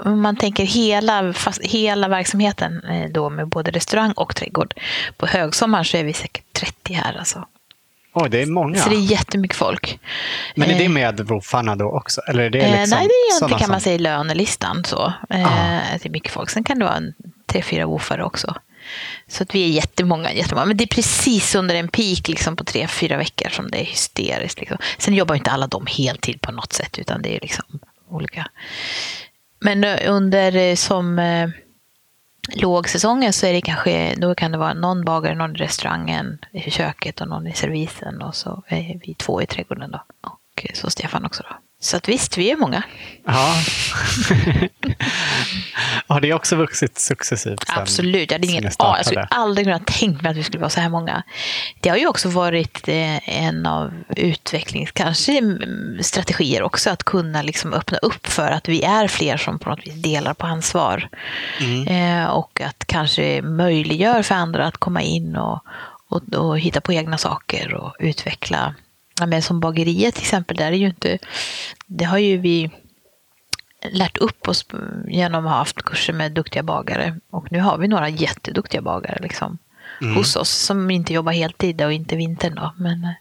man tänker hela, fast, hela verksamheten eh, då med både restaurang och trädgård. På högsommaren så är vi säkert 30 här. Alltså. Oj, det är många. Så det är jättemycket folk. Men är det Eh, med woofarna då också? Eller är det eh, liksom nej, det är inte kan man säga i lönelistan. Så. Eh, det är mycket folk. Sen kan det vara en, tre, fyra woofare också. Så att vi är jättemånga, jättemånga. Men det är precis under en peak liksom, på tre, fyra veckor som det är hysteriskt. Liksom. Sen jobbar ju inte alla de heltid på något sätt, utan det är liksom olika. Men eh, under eh, som eh, lågsäsongen så är det kanske, då kan det vara någon bagare, någon i restaurangen, i köket och någon i servisen och så är vi två i trädgården då. Och eh, så Stefan också då. Så att visst, vi är många. Ja. har det också vuxit successivt? sen- Absolut, jag hade ingen. Jag skulle aldrig kunnat tänkt mig att vi skulle vara så här många. Det har ju också varit eh, en av utvecklings, kanske strategier också, att kunna liksom öppna upp för att vi är fler som på något vis delar på ansvar. Mm. Eh, och att kanske möjliggör för andra att komma in och, och, och hitta på egna saker och utveckla. Ja, men som bageriet till exempel, där är ju inte, det har ju vi lärt upp oss genom att ha haft kurser med duktiga bagare. Och nu har vi några jätteduktiga bagare liksom, hos oss som inte jobbar heltid och inte vintern. Då. Men eh,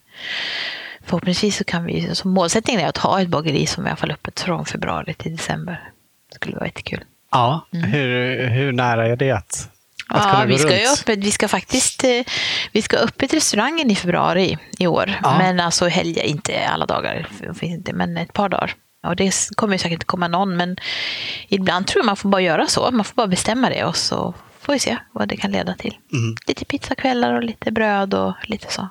förhoppningsvis så kan vi, så målsättningen är att ha ett bageri som är i alla fall öppet från februari till december. Det skulle vara jättekul. Ja, hur, hur nära är det att Ja, vi ska, runt? öppet, vi ska faktiskt eh, vi ska öppet restaurangen i februari i år. Ja. Men alltså helger, inte alla dagar, finns inte, men ett par dagar. Och det kommer säkert inte komma någon, men ibland tror jag man får bara göra så. Man får bara bestämma det och så får vi se vad det kan leda till. Mm. Lite pizzakvällar och lite bröd och lite så.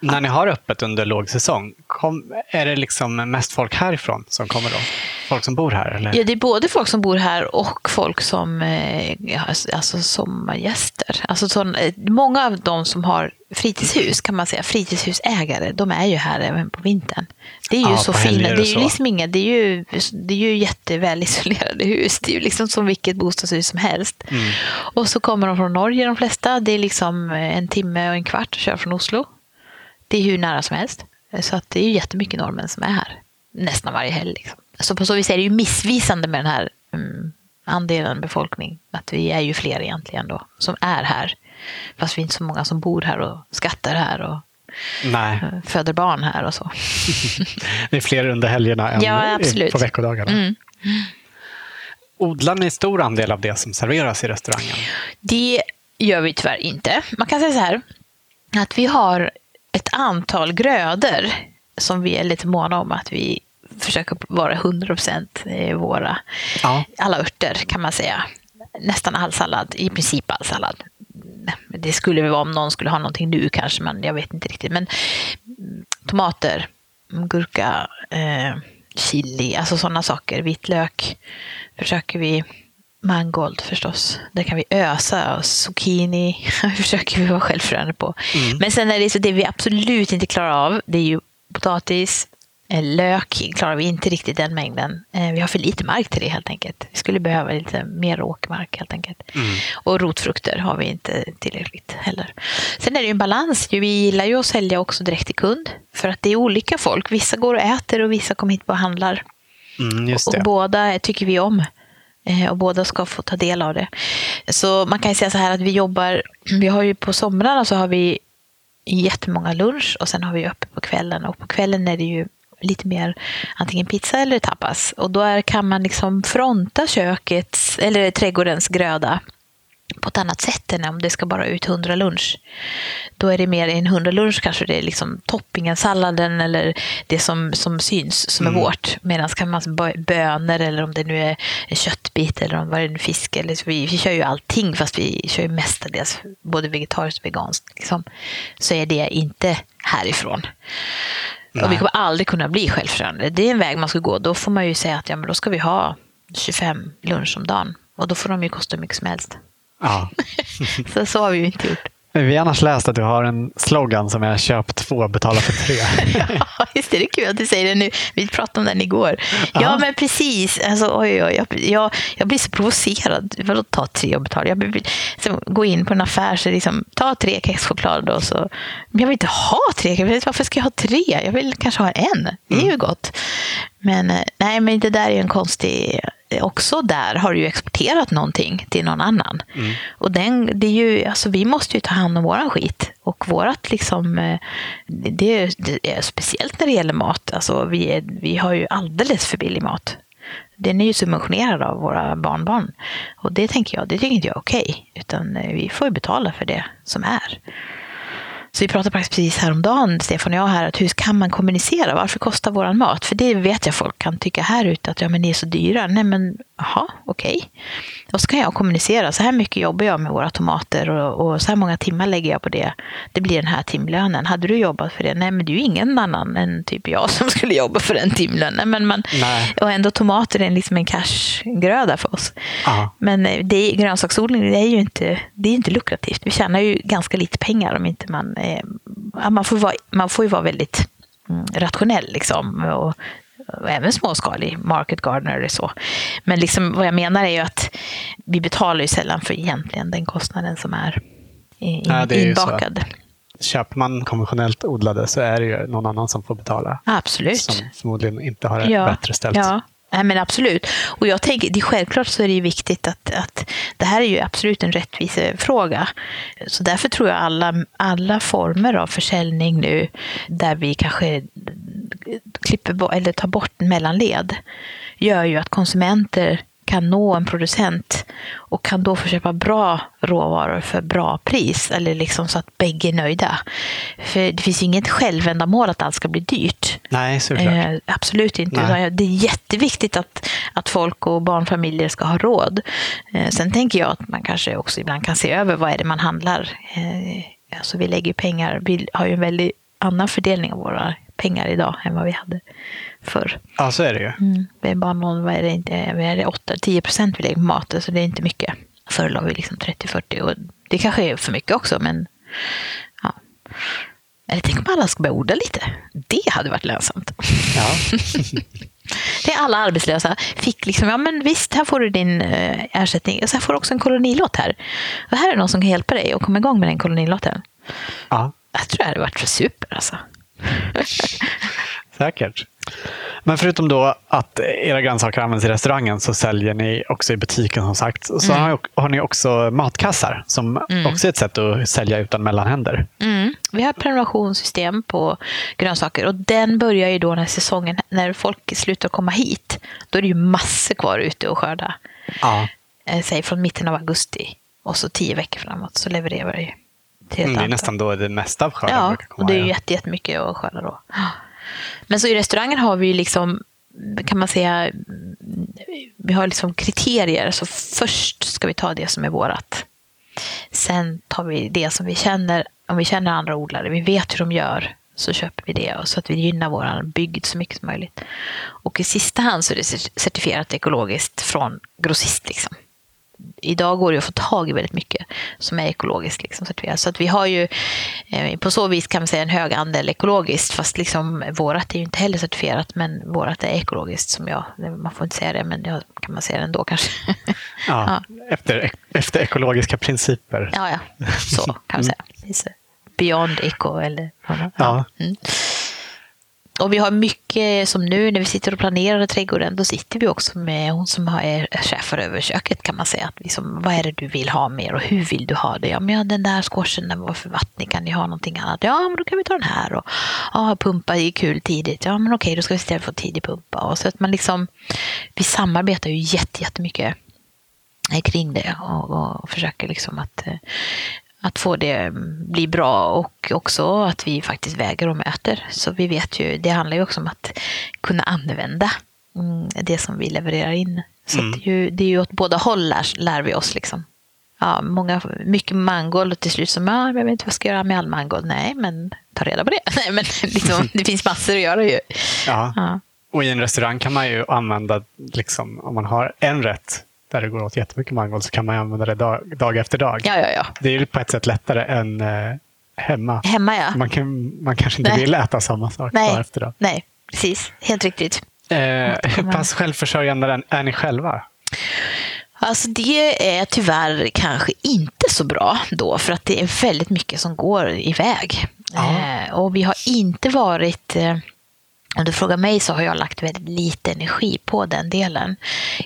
När ni har öppet under lågsäsong, kom, är det liksom mest folk härifrån som kommer då? Folk som bor här? Eller? Ja, det är både folk som bor här och folk som eh, ja, alltså sommargäster. Alltså sån, eh, många av de som har fritidshus, kan man säga, fritidshusägare, de är ju här även på vintern. Det är ju Ja, så fina, det är ju liksom inga, det är ju, det är ju hus. Det är ju liksom som vilket bostadshus som helst. Mm. Och så kommer de från Norge de flesta. Det är liksom eh, en timme och en kvart att köra från Oslo. Det är hur nära som helst. Så att det är ju jättemycket norrmän som är här. Nästan varje helg. Liksom. Så på så vis är det ju missvisande med den här mm, andelen befolkning. Att vi är ju fler egentligen då som är här. Fast vi är inte så många som bor här och skattar här och Nej, eh, föder barn här och så. det är fler under helgerna än Ja, på veckodagarna. Mm. Odlar ni stor andel av det som serveras i restaurangen? Det gör vi tyvärr inte. Man kan säga så här att vi har ett antal grödor som vi är lite måna om att vi försöker vara 100% våra. Ja. Alla örter kan man säga. Nästan all sallad, i princip all sallad. Det skulle vara om någon skulle ha någonting nu kanske, men jag vet inte riktigt. Men mm, tomater, gurka, eh, chili, alltså sådana saker. Vitlök försöker vi. Mangold förstås. Där kan vi ösa. Och zucchini försöker vi vara självförsörjande på. Men sen är det så det vi absolut inte klarar av. Det är ju potatis, Lök klarar vi inte riktigt den mängden. Eh, Vi har för lite mark till det helt enkelt. Vi skulle behöva lite mer åkermark helt enkelt. Och rotfrukter har vi inte tillräckligt heller. Sen är det ju en balans. Vi gillar ju att sälja också direkt till kund. För att det är olika folk. Vissa går och äter och vissa kommer hit och handlar. Mm, Och det. båda tycker vi om. Eh, Och båda ska få ta del av det. Så man kan ju säga så här att vi jobbar, vi har ju på somrarna så har vi jättemånga lunch och sen har vi öppet på kvällen. Och på kvällen är det ju lite mer antingen pizza eller tapas. Och då är, kan man liksom fronta kökets, eller trädgårdens gröda på ett annat sätt än om det ska bara ut 100 lunch. Då är det mer en 100 lunch kanske det är liksom toppingen, salladen eller det som, som syns som är vårt. Medan kan man bö- bönor eller om det nu är en köttbit eller om det är en fisk. Eller så vi, vi kör ju allting fast vi kör ju mestadels både vegetariskt och veganskt. Liksom. Så är det inte härifrån. Och vi Nej. kommer aldrig kunna bli självförsörjande. Det är en väg man ska gå. Då får man ju säga att ja, men då ska vi ha 25 lunch om dagen. Och då får de ju kosta hur mycket som helst. Ja. Så, så har vi ju inte gjort. Vi har annars läst att du har en slogan som är köp två, betala för tre. Ja, just det. Det är kul att du säger det nu. Vi pratade om den igår. Ja, men precis. Alltså, oj, oj, jag, jag, jag blir så provocerad. Vadå ta tre och betala? Jag så, gå in på en affär så liksom, ta tre kexchoklad och så. Men jag vill inte ha tre. Vill, varför ska jag ha tre? Jag vill kanske ha en. Det är ju gott. Men eh, nej, men det där är ju en konstig... Också där har du ju exporterat någonting till någon annan. Och den, det är ju, alltså, vi måste ju ta hand om våran skit. Och vårat liksom, eh, det är, det är speciellt när det gäller mat. Alltså, vi, är, vi har ju alldeles för billig mat. Den är ju subventionerad av våra barnbarn. Och det tänker jag, det tycker inte jag är okej. Utan eh, vi får ju betala för det som är. Så vi pratade faktiskt precis häromdagen, Stefan och jag, här, att hur kan man kommunicera? Varför kostar våran mat? För det vet jag folk kan tycka här ute, att ja, men ni är så dyra. Nej, men jaha, okej. Och så kan jag kommunicera, så här mycket jobbar jag med våra tomater och, och så här många timmar lägger jag på det. Det blir den här timlönen. Hade du jobbat för det? Nej, men det är ju ingen annan än typ jag som skulle jobba för den timlönen. Men man, Nej. och ändå tomater är liksom en cashgröda för oss. Ja. Men det, grönsaksodling det är ju inte, det är inte lukrativt. Vi tjänar ju ganska lite pengar om inte man... Eh, man, får vara, man får ju vara väldigt mm, rationell liksom. Och även småskalig market gardener eller så. Men liksom, vad jag menar är ju att vi betalar ju sällan för egentligen den kostnaden som är in, Ja, är inbakad. Köper man konventionellt odlade så är det ju någon annan som får betala. Absolut. Som förmodligen inte har det bättre ställt. Ja. Nej, men absolut. Och jag tänker, det är självklart så är det ju viktigt att, att det här är ju absolut en rättvisefråga. Så därför tror jag alla, alla former av försäljning nu där vi kanske klipper eller tar bort mellanled gör ju att konsumenter kan nå en producent och kan då få köpa bra råvaror för bra pris. Eller liksom så att bägge är nöjda. För det finns ju inget självändamål att allt ska bli dyrt. Nej, såklart. Eh, absolut inte. Nej. Det är jätteviktigt att, att folk och barnfamiljer ska ha råd. Eh, sen tänker jag att man kanske också ibland kan se över vad är det man handlar. Eh, alltså vi lägger pengar, vi har ju en väldigt annan fördelning av våra pengar idag än vad vi hade förr. Ja, så är det ju. Mm. Det är bara någon, vad är det, inte, är det 8-10 procent vi lägger på maten, så det är inte mycket. Förr la vi liksom 30-40 och det kanske är för mycket också, men ja. Eller tänk om alla ska börja odla lite. Det hade varit lönsamt. Ja. Det är alla arbetslösa fick liksom, ja men visst, här får du din eh, ersättning. Och så här får du också en kolonilott här. Och här är någon som kan hjälpa dig och komma igång med den kolonilotten. ja, Jag tror det hade varit super alltså. säkert. Men förutom då att era grönsaker används i restaurangen så säljer ni också i butiken som sagt. Så har, har ni också matkassar som också är ett sätt att sälja utan mellanhänder. Mm. Vi har prenumerationssystem på grönsaker och den börjar ju då när säsongen, när folk slutar komma hit. Då är det ju massor kvar ute och skörda. Ja. Eh, säg från mitten av augusti och så tio veckor framåt så levererar vi ett Mm, det är nästan då det mesta av skörden Ja, brukar komma. och det är ju ja. jätte- jättemycket att skörda då. Men så i restaurangen har vi ju liksom, kan man säga, vi har liksom kriterier. Så först ska vi ta det som är vårat. Sen tar vi det som vi känner, om vi känner andra odlare, vi vet hur de gör, så köper vi det och så att vi gynnar vår bygd så mycket som möjligt. Och i sista hand så är det certifierat ekologiskt från grossist. Liksom. Idag går det att få tag i väldigt mycket som är ekologiskt liksom, certifierat. Så att vi har ju eh, på så vis kan man säga en hög andel ekologiskt, fast liksom vårat är ju inte heller certifierat, men vårat är ekologiskt som jag, man får inte säga det, men jag, kan man säga det ändå kanske. Ja, ja. Efter, efter ekologiska principer. Ja, ja, så kan man mm. säga. Beyond eco eller ja. Mm. Och vi har mycket som nu när vi sitter och planerar trädgården, då sitter vi också med hon som är chef över köket kan man säga. Att liksom, vad är det du vill ha mer och hur vill du ha det? Ja, men ja, den där squashen, den var för vattnig, kan ni ha någonting annat? Ja, men då kan vi ta den här. Och, ja, pumpa är kul tidigt. Ja, men okej, då ska vi istället få tidig pumpa. Och så att man liksom, vi samarbetar ju jättemycket kring det och, och försöker liksom att eh, att få det bli bra och också att vi faktiskt väger och mäter. Så vi vet ju, det handlar ju också om att kunna använda mm, det som vi levererar in. Så mm. det, är ju, det är ju åt båda håll lär, lär vi oss. Liksom. Ja, många, mycket mangold och till slut så, ja, jag vet inte vad jag ska göra med all mangold. Nej, men ta reda på det. Nej, men liksom, det finns massor att göra ju. Ja. ja. Och i en restaurang kan man ju använda, liksom, om man har en rätt där det går åt jättemycket mangold så kan man använda det dag, dag efter dag. Ja, ja, ja. Det är ju på ett sätt lättare än eh, hemma. Hemma, ja. Man, kan, man kanske inte Nej. vill äta samma sak Nej. dag efter dag. Nej, precis. Helt riktigt. Eh, hur pass självförsörjande är ni själva? Alltså det är tyvärr kanske inte så bra då, för att det är väldigt mycket som går iväg. Ja. Eh, och vi har inte varit eh, om du frågar mig så har jag lagt väldigt lite energi på den delen.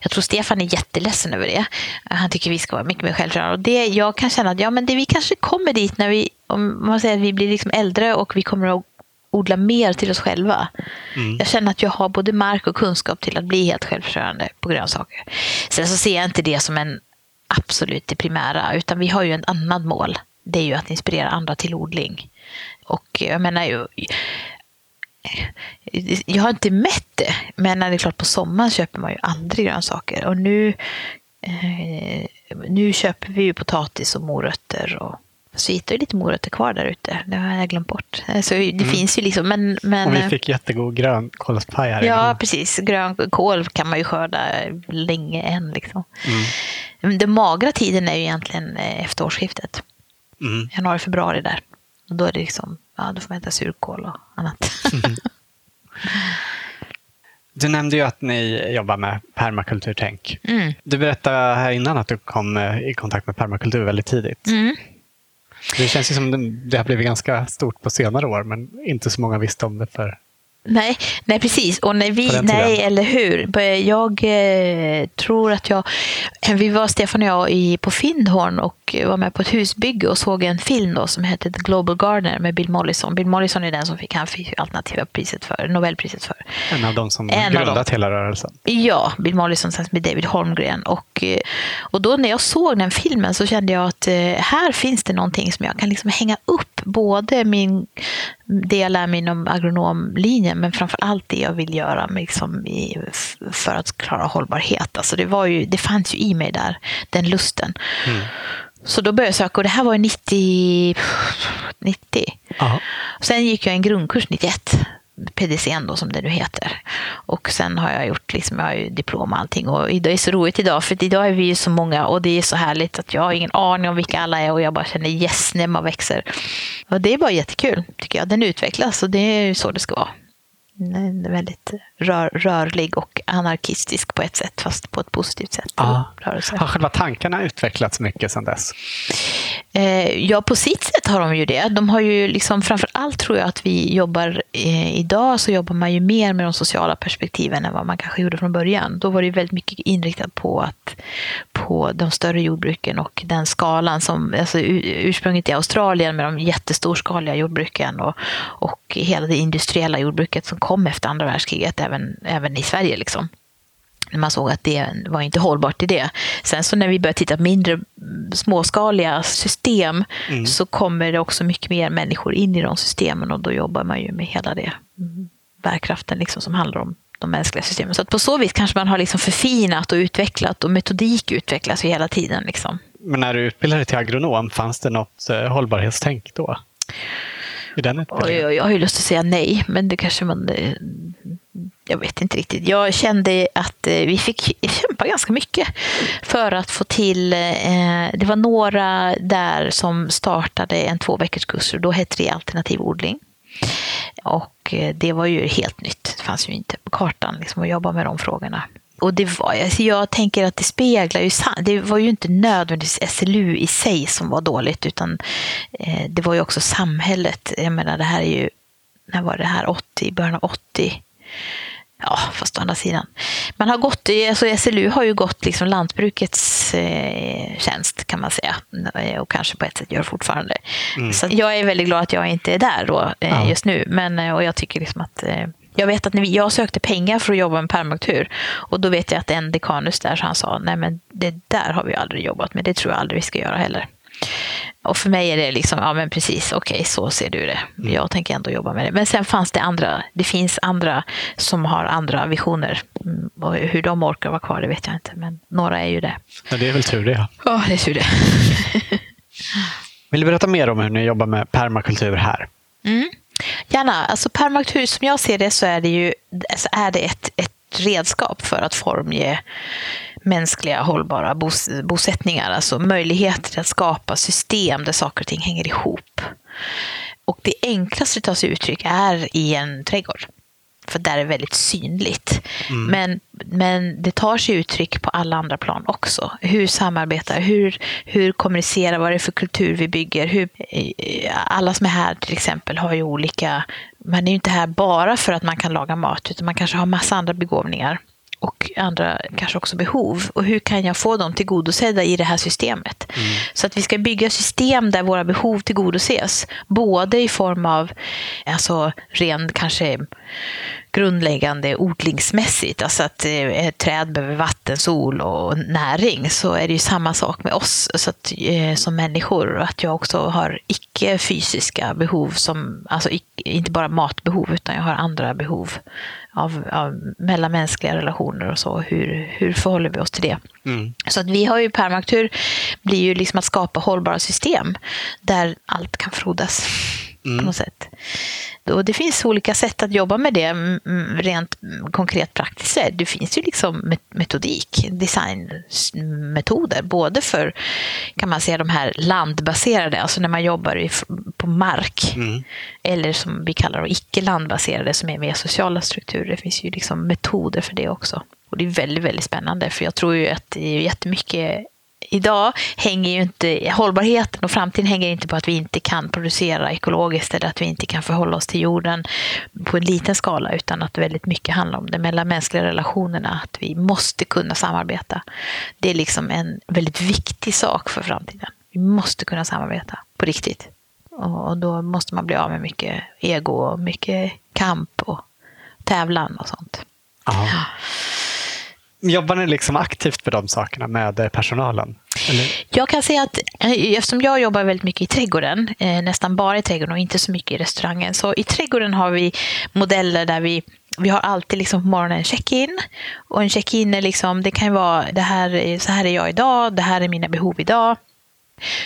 Jag tror Stefan är jätteledsen över det. Han tycker vi ska vara mycket mer självklara. Och det, jag kan känna att ja, men det, vi kanske kommer dit när vi, om man säger att vi blir liksom äldre och vi kommer att odla mer till oss själva. Mm. Jag känner att jag har både mark och kunskap till att bli helt självförsörjande på grönsaker. Sen så ser jag inte det som en absolut det primära, utan vi har ju ett annat mål. Det är ju att inspirera andra till odling. Och jag menar ju, jag har inte mätt det, men det är klart på sommaren köper man ju aldrig grönsaker. Och nu, eh, nu köper vi ju potatis och morötter. Och, så hittar ju lite morötter kvar där ute. Det har jag glömt bort. Så det mm. finns ju liksom, men, men... Och vi fick jättegod grönkålspaj här. Ja, innan. precis. Grönkål kan man ju skörda länge än. Liksom. Mm. Den magra tiden är ju egentligen eh, efter årsskiftet. Mm. Januari, februari där. Och då är det liksom ja, då får man äta surkål och annat. Mm. Du nämnde ju att ni jobbar med permakulturtänk. Mm. Du berättade här innan att du kom eh, i kontakt med permakultur väldigt tidigt. Mm. Det känns ju som det har blivit ganska stort på senare år, men inte så många visste om det för Nej, nej precis. Och när vi, nej, eller hur. Jag eh, tror att jag... Vi var, Stefan och jag, i, på Findhorn och var med på ett husbygge och såg en film då som hette The Global Gardener med Bill Mollison. Bill Mollison är den som fick, han fick alternativa priset för, Nobelpriset för. En av de som en grundat hela rörelsen. Ja, Bill Mollison tillsammans med David Holmgren. Och, eh, och då när jag såg den filmen så kände jag att eh, här finns det någonting som jag kan liksom hänga upp både min det jag lär mig inom agronomlinjen, men framför allt det jag vill göra liksom i, för att klara hållbarhet. Alltså det, var ju, det fanns ju i mig där, den lusten. Mm. Så då började jag söka och det här var 90. 90. Sen gick jag en grundkurs 91 PDCN då, som det nu heter. Och sen har jag gjort liksom, jag har ju diplom och allting. Och det är så roligt idag, för idag är vi ju så många och det är så härligt att jag har ingen aning om vilka alla är och jag bara känner yes när man växer. Och det är bara jättekul, tycker jag. Den utvecklas och det är ju så det ska vara. Väldigt rör, rörlig och anarkistisk på ett sätt, fast på ett positivt sätt. Ja. Har själva tankarna utvecklats mycket sedan dess? Eh, ja, på sitt sätt har de ju det. De har ju liksom, framför allt tror jag att vi jobbar, eh, idag så jobbar man ju mer med de sociala perspektiven än vad man kanske gjorde från början. Då var det väldigt mycket inriktat på, att, på de större jordbruken och den skalan som, alltså ursprunget i Australien med de jättestorskaliga jordbruken och, och hela det industriella jordbruket som kom efter andra världskriget, även, även i Sverige. Liksom man såg att det var inte hållbart i det. Sen så när vi börjar titta på mindre småskaliga system mm. så kommer det också mycket mer människor in i de systemen och då jobbar man ju med hela det bärkraften liksom som handlar om de mänskliga systemen. Så att på så vis kanske man har liksom förfinat och utvecklat och metodik utvecklas ju hela tiden. Liksom. Men när du utbildade till agronom, fanns det något eh, hållbarhetstänk då? I den jag har ju lust att säga nej, men det kanske man jag vet inte riktigt. Jag kände att eh, vi fick kämpa ganska mycket för att få till... Eh, det var några där som startade en två kurs och då hette det alternativ odling. Och eh, det var ju helt nytt. Det fanns ju inte på kartan liksom, att jobba med de frågorna. Och det var, alltså jag tänker att det speglar ju, det var ju inte nödvändigtvis SLU i sig som var dåligt, utan det var ju också samhället. Jag menar, det här är ju, när var det här, 80, början av 80? Ja, fast å andra sidan. Man har gått, alltså SLU har ju gått liksom lantbrukets eh, tjänst kan man säga. Och kanske på ett sätt gör fortfarande. Mm. Så jag är väldigt glad att jag inte är där då, eh, ja. just nu. Men, eh, och jag tycker liksom att eh, jag vet att när vi, jag sökte pengar för att jobba med permakultur och då vet jag att en dekanus där så han sa nej men det där har vi aldrig jobbat med, det tror jag aldrig vi ska göra heller. Och för mig är det liksom, ja men precis, okej okay, så ser du det. Mm. Jag tänker ändå jobba med det. Men sen fanns det andra, det finns andra som har andra visioner. Mm, och hur de orkar vara kvar, det vet jag inte. Men några är ju det. Ja, det är väl tur det. Ja, det är tur det. Vill du berätta mer om hur ni jobbar med permakultur här? Mm. Gärna. Alltså permakultur, som jag ser det, så är det ju så är det ett, ett redskap för att formge mänskliga hållbara bos bosättningar, alltså möjligheter att skapa system där saker och ting hänger ihop. Och det enklaste att ta sig uttryck är i en trädgård. För där är det väldigt synligt. Mm. Men, men det tar sig uttryck på alla andra plan också. Hur samarbetar, hur, hur kommunicerar, vad är det för kultur vi bygger? Hur, alla som är här till exempel har ju olika, man är ju inte här bara för att man kan laga mat, utan man kanske har massa andra begåvningar och andra kanske också behov. Och hur kan jag få dem tillgodosedda i det här systemet? Mm. Så att vi ska bygga system där våra behov tillgodoses. Både i form av alltså, ren kanske grundläggande odlingsmässigt, alltså att eh, ett träd behöver vatten, sol och näring, så är det ju samma sak med oss så att, eh, som människor. Att jag också har icke-fysiska behov, som, alltså inte bara matbehov, utan jag har andra behov av, av mellanmänskliga relationer och så. Hur, hur förhåller vi oss till det? Mm. Så att vi har ju permakultur blir ju liksom att skapa hållbara system där allt kan frodas mm. på något sätt. Och det finns olika sätt att jobba med det rent konkret praktiskt. Det finns ju liksom metodik, designmetoder, både för kan man säga de här landbaserade, alltså när man jobbar på mark, mm. eller som vi kallar det icke landbaserade som är mer sociala strukturer. Det finns ju liksom metoder för det också. Och det är väldigt, väldigt spännande för jag tror ju att det är jättemycket idag hänger ju inte, hållbarheten och framtiden hänger inte på att vi inte kan producera ekologiskt eller att vi inte kan förhålla oss till jorden på en liten skala utan att väldigt mycket handlar om de mellanmänskliga relationerna, att vi måste kunna samarbeta. Det är liksom en väldigt viktig sak för framtiden. Vi måste kunna samarbeta på riktigt. Och då måste man bli av med mycket ego och mycket kamp och tävlan och sånt. Aha. Jobbar ni liksom aktivt med de sakerna med eh, personalen? Eller? Jag kan säga att eh, eftersom jag jobbar väldigt mycket i trädgården, eh, nästan bara i trädgården och inte så mycket i restaurangen, så i trädgården har vi modeller där vi vi har alltid liksom på morgonen en check-in. Och en check-in är liksom, det kan vara, det här, så här är jag idag, det här är mina behov idag.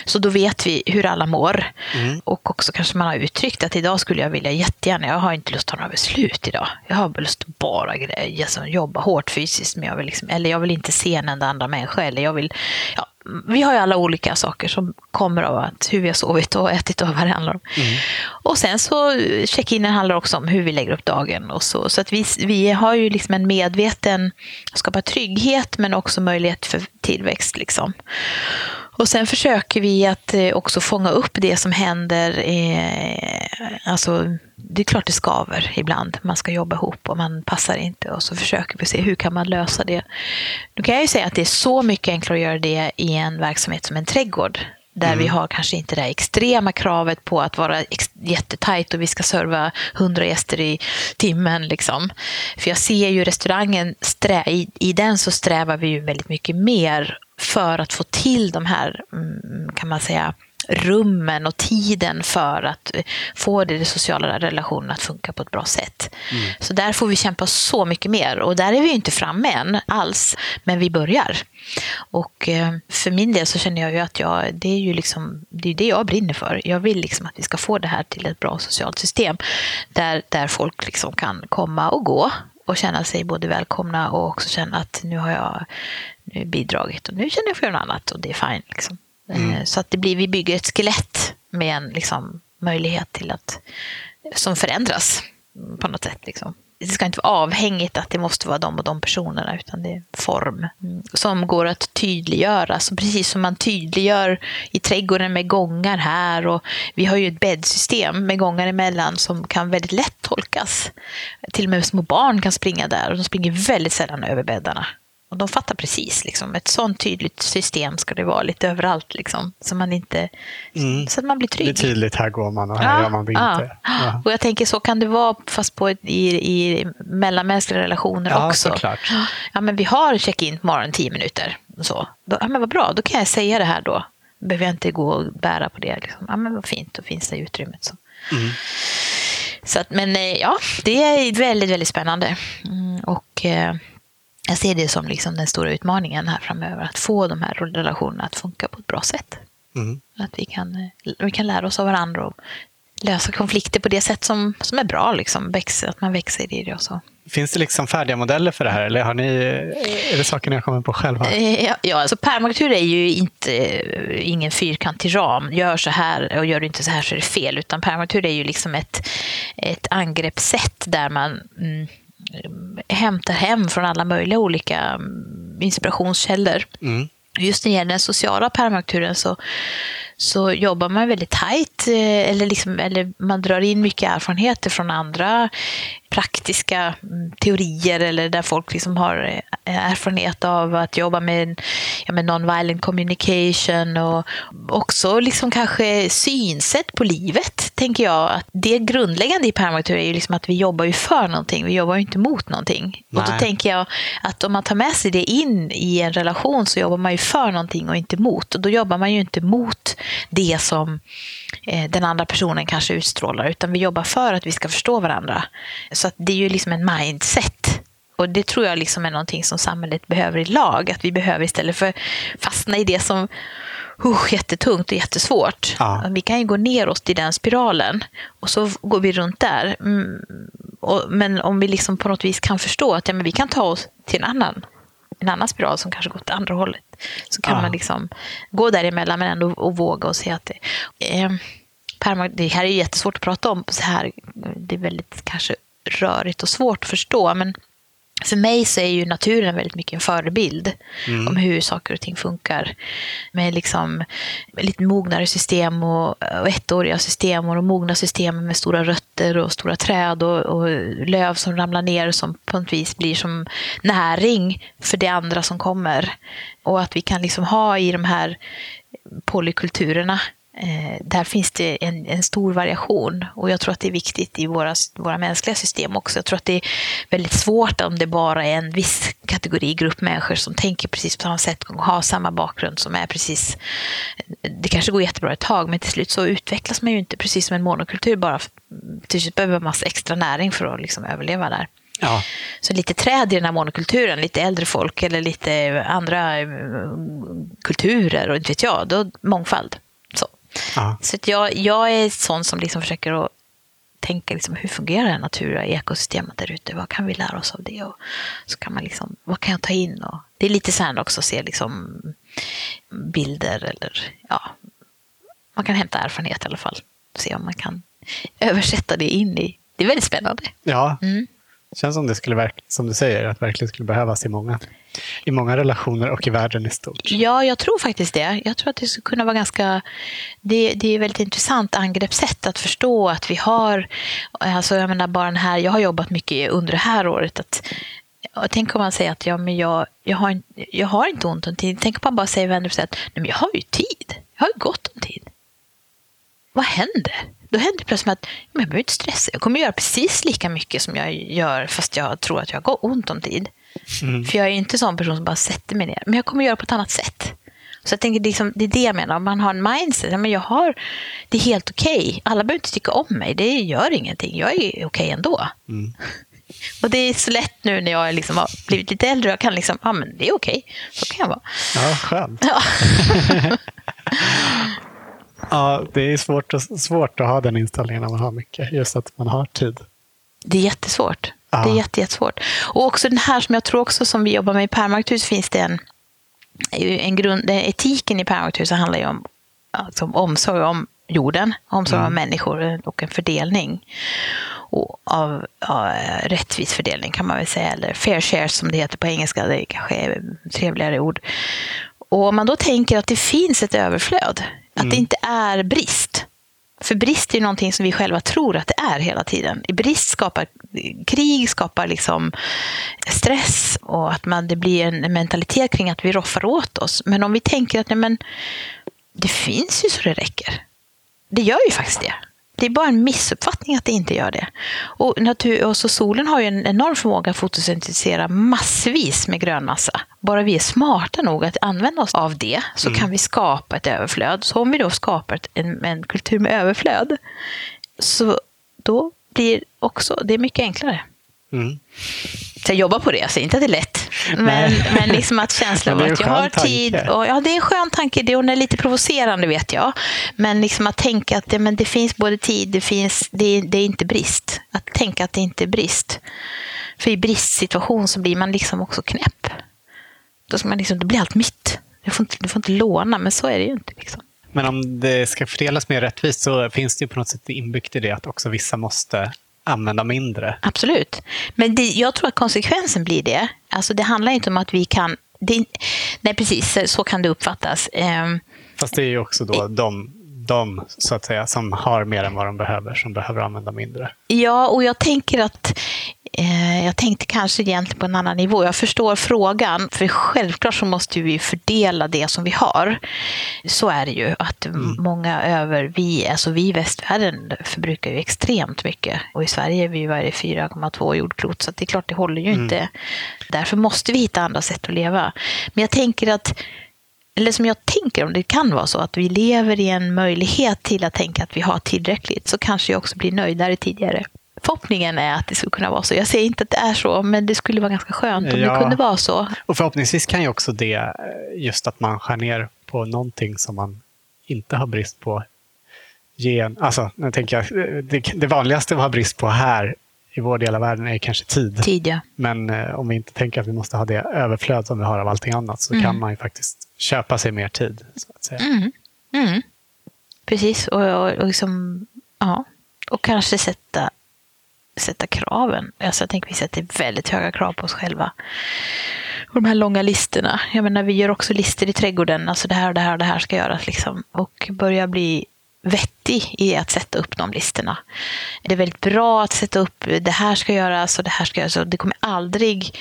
Så då vet vi hur alla mår. Mm. Och också kanske man har uttryckt att idag skulle jag vilja jättegärna, jag har inte lust att ta några beslut idag. Jag har lust att bara alltså, jobba hårt fysiskt, men jag vill liksom, eller jag vill inte se en enda andra människa. Eller jag vill, ja, vi har ju alla olika saker som kommer av att hur vi har sovit och ätit och vad det handlar om. Mm. Och sen så check-inen handlar också om hur vi lägger upp dagen och så. Så att vi, vi har ju liksom en medveten, skapa trygghet men också möjlighet för tillväxt liksom. Och sen försöker vi att eh, också fånga upp det som händer. Eh, alltså, det är klart det skaver ibland. Man ska jobba ihop och man passar inte. Och så försöker vi se hur kan man lösa det. Nu kan jag ju säga att det är så mycket enklare att göra det i en verksamhet som en trädgård. Där mm. vi har kanske inte det extrema kravet på att vara jättetajt och vi ska serva hundra gäster i timmen. Liksom. För jag ser ju restaurangen, strä, i, i den så strävar vi ju väldigt mycket mer för att få till de här, mm, kan man säga, rummen och tiden för att få det, det sociala relationen att funka på ett bra sätt. Mm. Så där får vi kämpa så mycket mer och där är vi inte framme än alls, men vi börjar. Och eh, för min del så känner jag ju att jag, det är ju liksom, det är det jag brinner för. Jag vill liksom att vi ska få det här till ett bra socialt system där, där folk liksom kan komma och gå och känna sig både välkomna och också känna att nu har jag nu bidragit och nu känner jag för något annat och det är fine. Liksom. Mm. Eh, så att det blir, vi bygger ett skelett med en liksom, möjlighet till att som förändras på något sätt. Liksom det ska inte vara avhängigt att det måste vara de och de personerna, utan det är form mm, som går att tydliggöra. Så precis som man tydliggör i trädgården med gångar här och vi har ju ett bäddsystem med gångar emellan som kan väldigt lätt tolkas. Till och med små barn kan springa där och de springer väldigt sällan över bäddarna. Och de fattar precis. Liksom. Ett sånt tydligt system ska det vara lite överallt. Liksom, så, man inte, mm. så att man blir trygg. Det är tydligt, här går man och här ja, gör man det ja. inte. Ja. Och jag tänker så kan det vara fast på ett, i, i mellanmänskliga relationer ja, också. Såklart. Ja, men vi har check-in på morgonen tio minuter. Så. Då, ja, men vad bra, då kan jag säga det här då. behöver jag inte gå och bära på det. Liksom. Ja, men vad fint, då finns det utrymmet. Så. Mm. Så att, men eh, ja, det är väldigt, väldigt spännande. Mm, och eh, jag ser det som liksom den stora utmaningen här framöver, att få de här relationerna att funka på ett bra sätt. Mm. Att vi kan, vi kan lära oss av varandra och lösa konflikter på det sätt som, som är bra, liksom, växer, att man växer i det och så. Finns det liksom färdiga modeller för det här eller har ni, är det saker ni har kommit på själva? Eh, ja, ja alltså permakultur är ju inte, ingen fyrkantig ram. Gör så här och gör du inte så här så är det fel. Utan permakultur är ju liksom ett, ett angreppssätt där man mm, hämtar hem från alla möjliga olika mm, inspirationskällor. Mm. Just när det gäller den sociala permakulturen så, så jobbar man väldigt tajt, eh, eller, liksom, eller man drar in mycket erfarenheter från andra praktiska mm, teorier eller där folk liksom har eh, erfarenhet av att jobba med, ja, med non-violent communication och också liksom kanske synsätt på livet, tänker jag. Att det grundläggande i permakultur är ju liksom att vi jobbar ju för någonting, vi jobbar ju inte mot någonting. Nej. Och då tänker jag att om man tar med sig det in i en relation så jobbar man ju för någonting och inte mot. Och då jobbar man ju inte mot det som eh, den andra personen kanske utstrålar, utan vi jobbar för att vi ska förstå varandra. Så det är ju liksom en mindset. Och det tror jag liksom är någonting som samhället behöver i lag. Att vi behöver istället för fastna i det som uh, jättetungt och jättesvårt. Ja. Vi kan ju gå ner oss i den spiralen och så går vi runt där. Mm, och, men om vi liksom på något vis kan förstå att ja, men vi kan ta oss till en annan, en annan spiral som kanske går åt andra hållet. Så kan ja. man liksom gå däremellan men ändå och våga och se att det, eh, det här är jättesvårt att prata om så här. Det är väldigt kanske rörigt och svårt att förstå. Men för mig så är ju naturen väldigt mycket en förebild mm. om hur saker och ting funkar. Med liksom lite mognare system och, och ettåriga system och mogna systemen med stora rötter och stora träd och, och, löv som ramlar ner som på något vis blir som näring för det andra som kommer. Och att vi kan liksom ha i de här polykulturerna där finns det en, en, stor variation och jag tror att det är viktigt i våra, våra mänskliga system också. Jag tror att det är väldigt svårt om det bara är en viss kategori, grupp människor som tänker precis på samma sätt och har samma bakgrund som är precis... Det kanske går jättebra ett tag men till slut så utvecklas man ju inte precis som en monokultur bara. Till slut behöver man massa extra näring för att liksom överleva där. Ja. Så lite träd i den här monokulturen, lite äldre folk eller lite andra eh, kulturer och inte vet jag, då mångfald. Ja. Så jag, jag är sån som liksom försöker att tänka liksom, hur fungerar det natura ekosystemet där ute? Vad kan vi lära oss av det? Och så kan man liksom, vad kan jag ta in? Och det är lite så här också att se liksom, bilder eller ja, man kan hämta erfarenhet i alla fall. Se om man kan översätta det in i. Det är väldigt spännande. Ja, mm. känns som det skulle, som du säger, att verkligen skulle behövas i många i många relationer och i världen i stort. Ja, jag tror faktiskt det. Jag tror att det skulle kunna vara ganska... Det, det är ett väldigt intressant angreppssätt att förstå att vi har... Alltså jag menar bara den här... Jag har jobbat mycket under det här året. Att, tänk om man säger att ja, men jag, jag, har, jag har inte ont om tid. Tänk om man bara säger vänder att Nej, men jag har ju tid. Jag har ju gott om tid. Vad händer? Då händer det plötsligt att jag behöver inte stressa. Jag kommer göra precis lika mycket som jag gör fast jag tror att jag har ont om tid. Mm. För jag är inte en sån person som bara sätter mig ner. Men jag kommer göra på ett annat sätt. Så jag tänker, liksom, det är det jag menar. Om man har en mindset, men jag har, det är helt okej. Okay. Alla behöver inte tycka om mig. Det gör ingenting. Jag är okej okay ändå. Mm. Och det är så lätt nu när jag liksom har blivit lite äldre. Jag kan liksom, ja men det är okej. Okay. Så kan jag vara. Ja, skönt. Ja. ja, det är svårt, svårt att ha den inställningen när man har mycket. Just att man har tid. Det är jättesvårt. Det är jätte, jättesvårt. Och också den här som jag tror också som vi jobbar med i Permarkthus finns det en, en grund, etiken i Permarkthus handlar ju om, alltså om omsorg om jorden, omsorg om mm. människor och en fördelning och av ja, rättvis fördelning kan man väl säga, eller fair share som det heter på engelska, det kanske är trevligare ord. Och om man då tänker att det finns ett överflöd, att mm. det inte är brist. För brist är ju någonting som vi själva tror att det är hela tiden. Brist skapar krig, skapar liksom stress och att man, det blir en mentalitet kring att vi roffar åt oss. Men om vi tänker att nej, men, det finns ju så det räcker. Det gör ju faktiskt det. Det är bara en missuppfattning att det inte gör det. Och, natur, och så solen har ju en enorm förmåga att fotosyntetisera massvis med grönmassa. Bara vi är smarta nog att använda oss av det så mm. kan vi skapa ett överflöd. Så om vi då skapar en, en kultur med överflöd så då blir också, det mycket enklare. Mm. Så jag jobbar på det, jag säger inte att det är lätt. Men, men liksom att känslan av att jag har tid. Och, ja, det är en skön tanke. Det är lite provocerande vet jag. Men liksom att tänka att det, men det finns både tid, det, finns, det, det är inte brist. Att tänka att det inte är brist. För i bristsituation så blir man liksom också knäpp. Då, ska man liksom, då blir allt mitt. Du får, inte, du får inte låna, men så är det ju inte. Liksom. Men om det ska fördelas mer rättvist så finns det ju på något sätt inbyggt i det att också vissa måste använda mindre. Absolut. Men det, jag tror att konsekvensen blir det. Alltså det handlar inte om att vi kan... Det, nej, precis, så kan det uppfattas. Um, Fast det är ju också då de, de så att säga, som har mer än vad de behöver, som behöver använda mindre. Ja, och jag tänker att jag tänkte kanske egentligen på en annan nivå. Jag förstår frågan, för självklart så måste vi fördela det som vi har. Så är det ju, att mm. många över, vi, alltså vi i västvärlden förbrukar ju extremt mycket. Och i Sverige är vi ju 4,2 jordklot, så det är klart det håller ju mm. inte. Därför måste vi hitta andra sätt att leva. Men jag tänker att eller som jag tänker om det kan vara så att vi lever i en möjlighet till att tänka att vi har tillräckligt så kanske jag också blir nöjdare tidigare förhoppningen är att det skulle kunna vara så. Jag säger inte att det är så, men det skulle vara ganska skönt om ja. det kunde vara så. Och förhoppningsvis kan ju också det, eh, just att man skär ner på någonting som man inte har brist på, ge en, alltså, nu tänker jag, eh, det, det vanligaste vi har brist på här i vår del av världen är kanske tid. tid ja. Men eh, om vi inte tänker att vi måste ha det överflöd som vi har av allting annat så mm. kan man ju faktiskt köpa sig mer tid. Så att säga. Mm. Mm. Precis, och, och, och, liksom, ja. och kanske sätta sätta kraven. Alltså jag tänker vi sätter väldigt höga krav på oss själva. Och de här långa listorna. Jag menar, vi gör också listor i trädgården. Alltså det här och det här och det här ska göras. Liksom. Och börja bli vettig i att sätta upp de listorna. Det är väldigt bra att sätta upp det här ska göras och det här ska göras. Och det kommer aldrig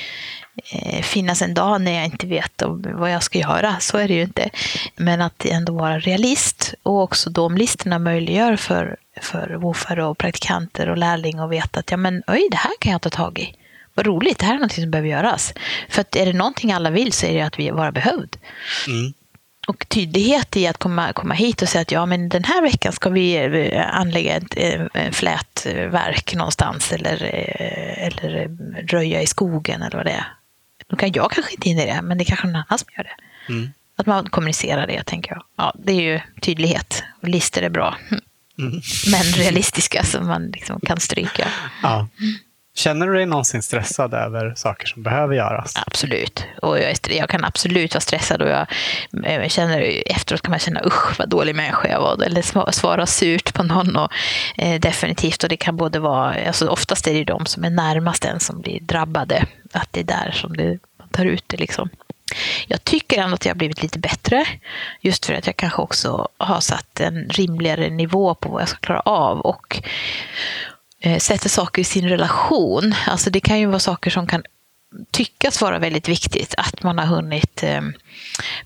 finnas en dag när jag inte vet vad jag ska göra. Så är det ju inte. Men att ändå vara realist och också de listorna möjliggör för för woofare och praktikanter och lärling och veta att ja, men, oj, det här kan jag ta tag i. Vad roligt, det här är något som behöver göras. För att är det någonting alla vill så är det att vi vara behövd. Mm. Och tydlighet i att komma, komma hit och säga att ja, men den här veckan ska vi eh, anlägga ett, eh, flätverk någonstans eller, eh, eller röja i skogen eller vad det är. Då kan jag kanske inte in i det, men det är kanske någon annan som gör det. Mm. Att man kommunicerar det, tänker jag. Ja, det är ju tydlighet. Listor är bra. Mm. Men realistiska som man liksom kan stryka. Ja. Känner du dig någonsin stressad över saker som behöver göras? Absolut. Och jag, är, jag kan absolut vara stressad och jag, jag, känner, efteråt kan man känna usch vad dålig människa jag var. Eller svara surt på någon. Och, eh, definitivt. Och det kan både vara, alltså oftast är det de som är närmast en som blir drabbade. Att det är där som det, man tar ut det. Liksom. Jag tycker ändå att jag har blivit lite bättre. Just för att jag kanske också har satt en rimligare nivå på vad jag ska klara av. Och sätter saker i sin relation. Alltså det kan ju vara saker som kan tyckas vara väldigt viktigt. Att man har hunnit eh,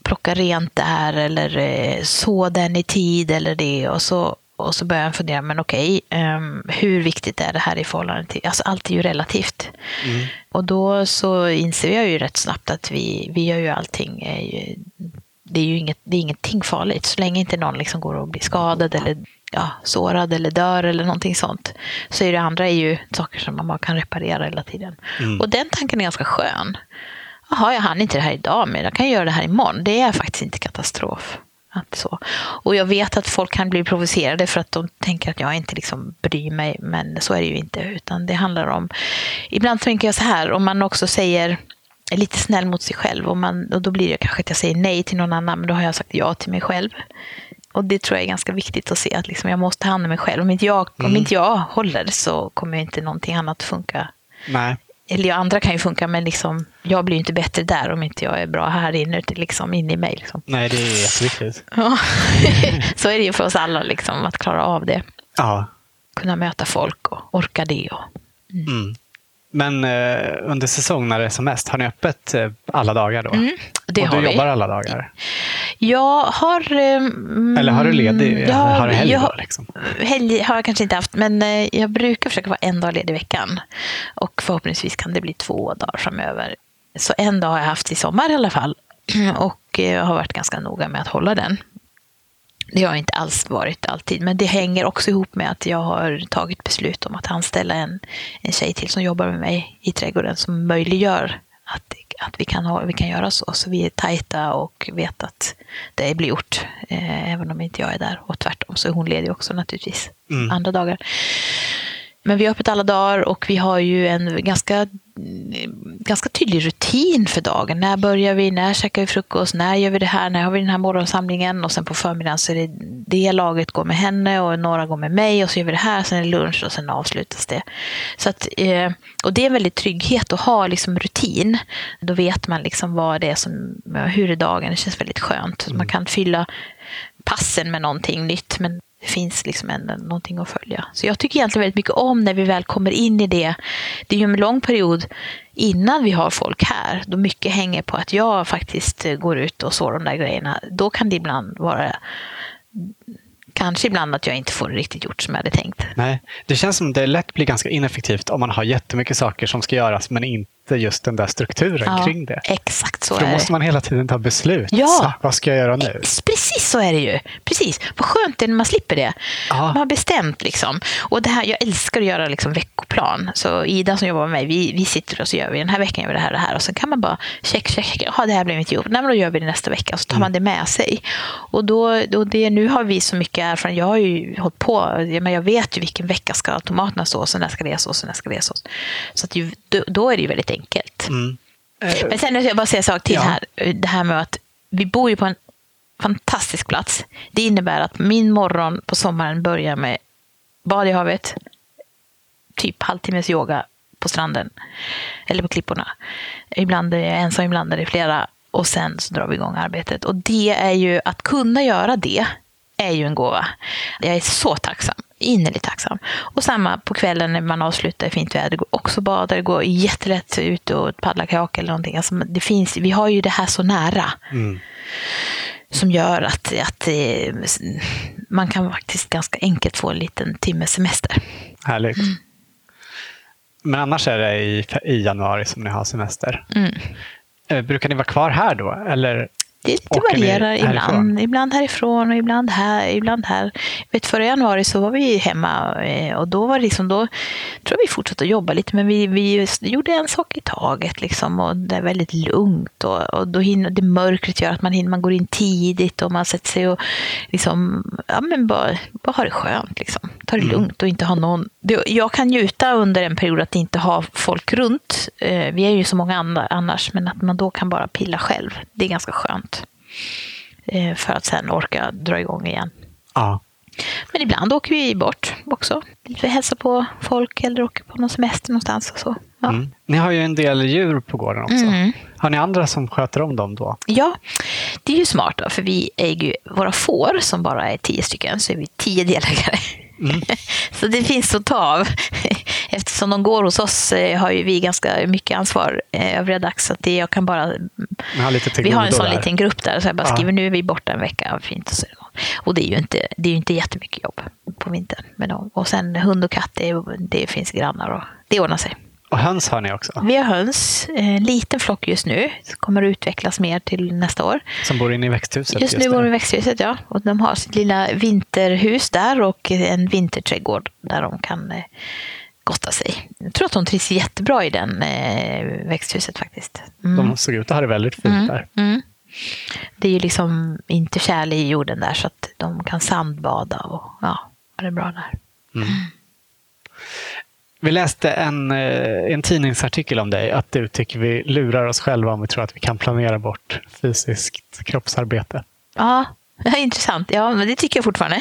plocka rent där eller eh, så den i tid eller det. Och så och så börjar jag fundera, men okej, um, hur viktigt är det här i förhållande till... Alltså allt är ju relativt. Mm. Och då så inser jag ju rätt snabbt att vi, vi gör ju allting. Ju, det är ju inget, det är ingenting farligt. Så länge inte någon liksom går och blir skadad eller ja, sårad eller dör eller någonting sånt. Så är det andra är ju saker som man bara kan reparera hela tiden. Mm. Och den tanken är ganska skön. Jaha, jag hann inte det här idag, men jag kan göra det här imorgon. Det är faktiskt inte katastrof. Att så. Och jag vet att folk kan bli provocerade för att de tänker att jag inte liksom bryr mig, men så är det ju inte. Utan det handlar om... Ibland tänker jag så här, om man också säger är lite snäll mot sig själv, och, man, och då blir det kanske att jag säger nej till någon annan, men då har jag sagt ja till mig själv. Och det tror jag är ganska viktigt att se, att liksom jag måste ta hand om mig själv. Om inte jag, Mm. om inte jag håller så kommer inte någonting annat funka. Nej. Eller ja, andra kan ju funka, men liksom, jag blir ju inte bättre där om inte jag är bra här inne, liksom, inne i mig. Liksom. Nej, det är jätteviktigt. Ja. så är det ju för oss alla, liksom, att klara av det. Ja. Kunna möta folk och orka det. Och... Mm. Men eh, under säsong när det är som mest, har ni öppet eh, alla dagar då? Mm, det och har du vi. jobbar alla dagar? Jag har... ehm, Eller har du ledig? jag har du helg jag då? Liksom? Helg har jag kanske inte haft, men eh, jag brukar försöka vara en dag ledig i veckan. Och förhoppningsvis kan det bli två dagar framöver. Så en dag har jag haft i sommar i alla fall. Och eh, jag har varit ganska noga med att hålla den. Det har inte alls varit alltid, men det hänger också ihop med att jag har tagit beslut om att anställa en, en tjej till som jobbar med mig i trädgården som möjliggör att, att vi, kan ha, vi kan göra så. Så vi är tajta och vet att det blir gjort, eh, även om inte jag är där. Och tvärtom så är hon ledig också naturligtvis, Mm. andra dagar. Men vi har öppet alla dagar och vi har ju en ganska, ganska tydlig rutin för dagen. När börjar vi? När käkar vi frukost? När gör vi det här? När har vi den här morgonsamlingen? Och sen på förmiddagen så är det det laget går med henne och några går med mig och så gör vi det här. Sen är det lunch och sen avslutas det. Så att, eh, och det är en väldigt trygghet att ha liksom rutin. Då vet man liksom vad det är som, hur är dagen? Det känns väldigt skönt. Man kan fylla passen med någonting nytt. Men det finns liksom ändå någonting att följa. Så jag tycker egentligen väldigt mycket om när vi väl kommer in i det. Det är ju en lång period innan vi har folk här. Då mycket hänger på att jag faktiskt går ut och sår de där grejerna. Då kan det ibland vara Kanske ibland att jag inte får det riktigt gjort som jag hade tänkt. Nej, det känns som det lätt blir ganska ineffektivt om man har jättemycket saker som ska göras men inte just den där strukturen kring det. Exakt så För då är det. måste man hela tiden ta beslut. Ja. Så, vad ska jag göra nu? Precis så är det ju. Precis. Vad skönt det är när man slipper det. Ja. Man har bestämt. Liksom. Och det här, jag älskar att göra liksom veckoplan. Så Ida som jobbar med mig, vi, vi sitter och så gör vi den här veckan gör vi det här och det här. Och sen kan man bara check, check, check. Jaha, det här blev mitt jobb. Nej, men då gör vi det nästa vecka. Och så tar man det med sig. Och då, då det, nu har vi så mycket erfarenhet. Jag har ju hållit på. Men jag vet ju vilken vecka ska tomaterna sås och när ska det sås och när ska det sås. Så att ju, då, då är det ju väldigt enkelt. Mm. Men sen vill jag bara säga en sak till Ja. här. Det här med att vi bor ju på en fantastisk plats. Det innebär att min morgon på sommaren börjar med bad i havet, typ halvtimmes yoga på stranden eller på klipporna. Ibland är jag ensam, ibland är det flera och sen så drar vi igång arbetet. Och det är ju att kunna göra det är ju en gåva. Jag är så tacksam, innerligt tacksam. Och samma på kvällen när man avslutar i fint väder, går också bada, det går jättelätt ut och paddla kajak eller någonting. Alltså det finns, vi har ju det här så nära Mm. som gör att, att eh, man kan faktiskt ganska enkelt få en liten timmes semester. Härligt. Mm. Men annars är det i, i januari som ni har semester. Mm. Eh, Brukar ni vara kvar här då? Eller? Det, ni varierar ibland. Ibland härifrån och ibland här. Ibland här. Jag vet, förra januari så var vi hemma eh, och då var det liksom, då tror jag vi fortsatte att jobba lite men vi, vi gjorde en sak i taget liksom och det är väldigt lugnt och, och då hinner, det mörkret gör att man, hinner, man går in tidigt och man sätter sig och liksom, ja men bara, bara ha det skönt liksom. Ta det Mm. lugnt och inte ha någon. Jag kan njuta under en period att inte ha folk runt. Eh, vi är ju så många andra annars men att man då kan bara pilla själv. Det är ganska skönt. Eh, för att sen orka dra igång igen. Ja. Men ibland åker vi bort också. Vi hälsar på folk eller åker på någon semester någonstans. Och så. Ja. Mm. Ni har ju en del djur på gården också. Mm. Har ni andra som sköter om dem då? ja, det är ju smart då, för vi äger ju våra får som bara är tio stycken, så är vi tio delägare. så det finns att ta av. Eftersom de går hos oss eh, har ju vi ganska mycket ansvar eh, övriga dags. Så att jag kan bara har Vi har en sån där. liten grupp där, så jag bara Ja. skriver nu är vi borta en vecka. Fint och, så och det är ju inte, det är ju inte jättemycket jobb på vintern dem. Och sen hund och katt, det, det finns grannar och det ordnar sig. Och höns har ni också, Vi har höns, en liten flock just nu, som kommer att utvecklas mer till nästa år. som bor inne i växthuset. Just nu bor de i växthuset, ja. Och de har sitt lilla vinterhus där och en vinterträdgård där de kan eh, gotta sig. Jag tror att de trivs jättebra i den eh, växthuset faktiskt. Mm. De såg ut att ha det väldigt fint där. Mm. det är ju liksom inte kärl i jorden där så att de kan sandbada och ja, ha det bra där. Mm. Vi läste en, eh, en tidningsartikel om dig, att du tycker vi lurar oss själva om vi tror att vi kan planera bort fysiskt kroppsarbete. Ja, intressant. Ja, men det tycker jag fortfarande.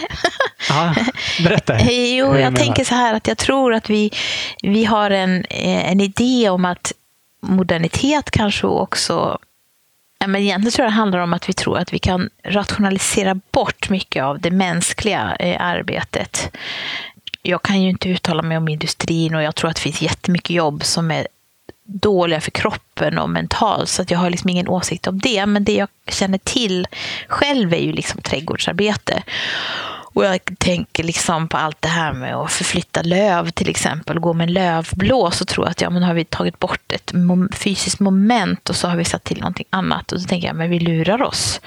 Ja, berätta. jo, jag tänker så här att jag tror att vi, vi har en, eh, en idé om att modernitet kanske också Ja, men egentligen tror jag det handlar om att vi tror att vi kan rationalisera bort mycket av det mänskliga eh, arbetet. Jag kan ju inte uttala mig om industrin och jag tror att det finns jättemycket jobb som är dåliga för kroppen och mentalt så att jag har liksom ingen åsikt om det. Men det jag känner till själv är ju liksom trädgårdsarbete. Och jag tänker liksom på allt det här med att förflytta löv till exempel, gå med en lövblås och tro att ja, men har vi tagit bort ett fysiskt moment och så har vi satt till någonting annat. Och så tänker jag, men vi lurar oss.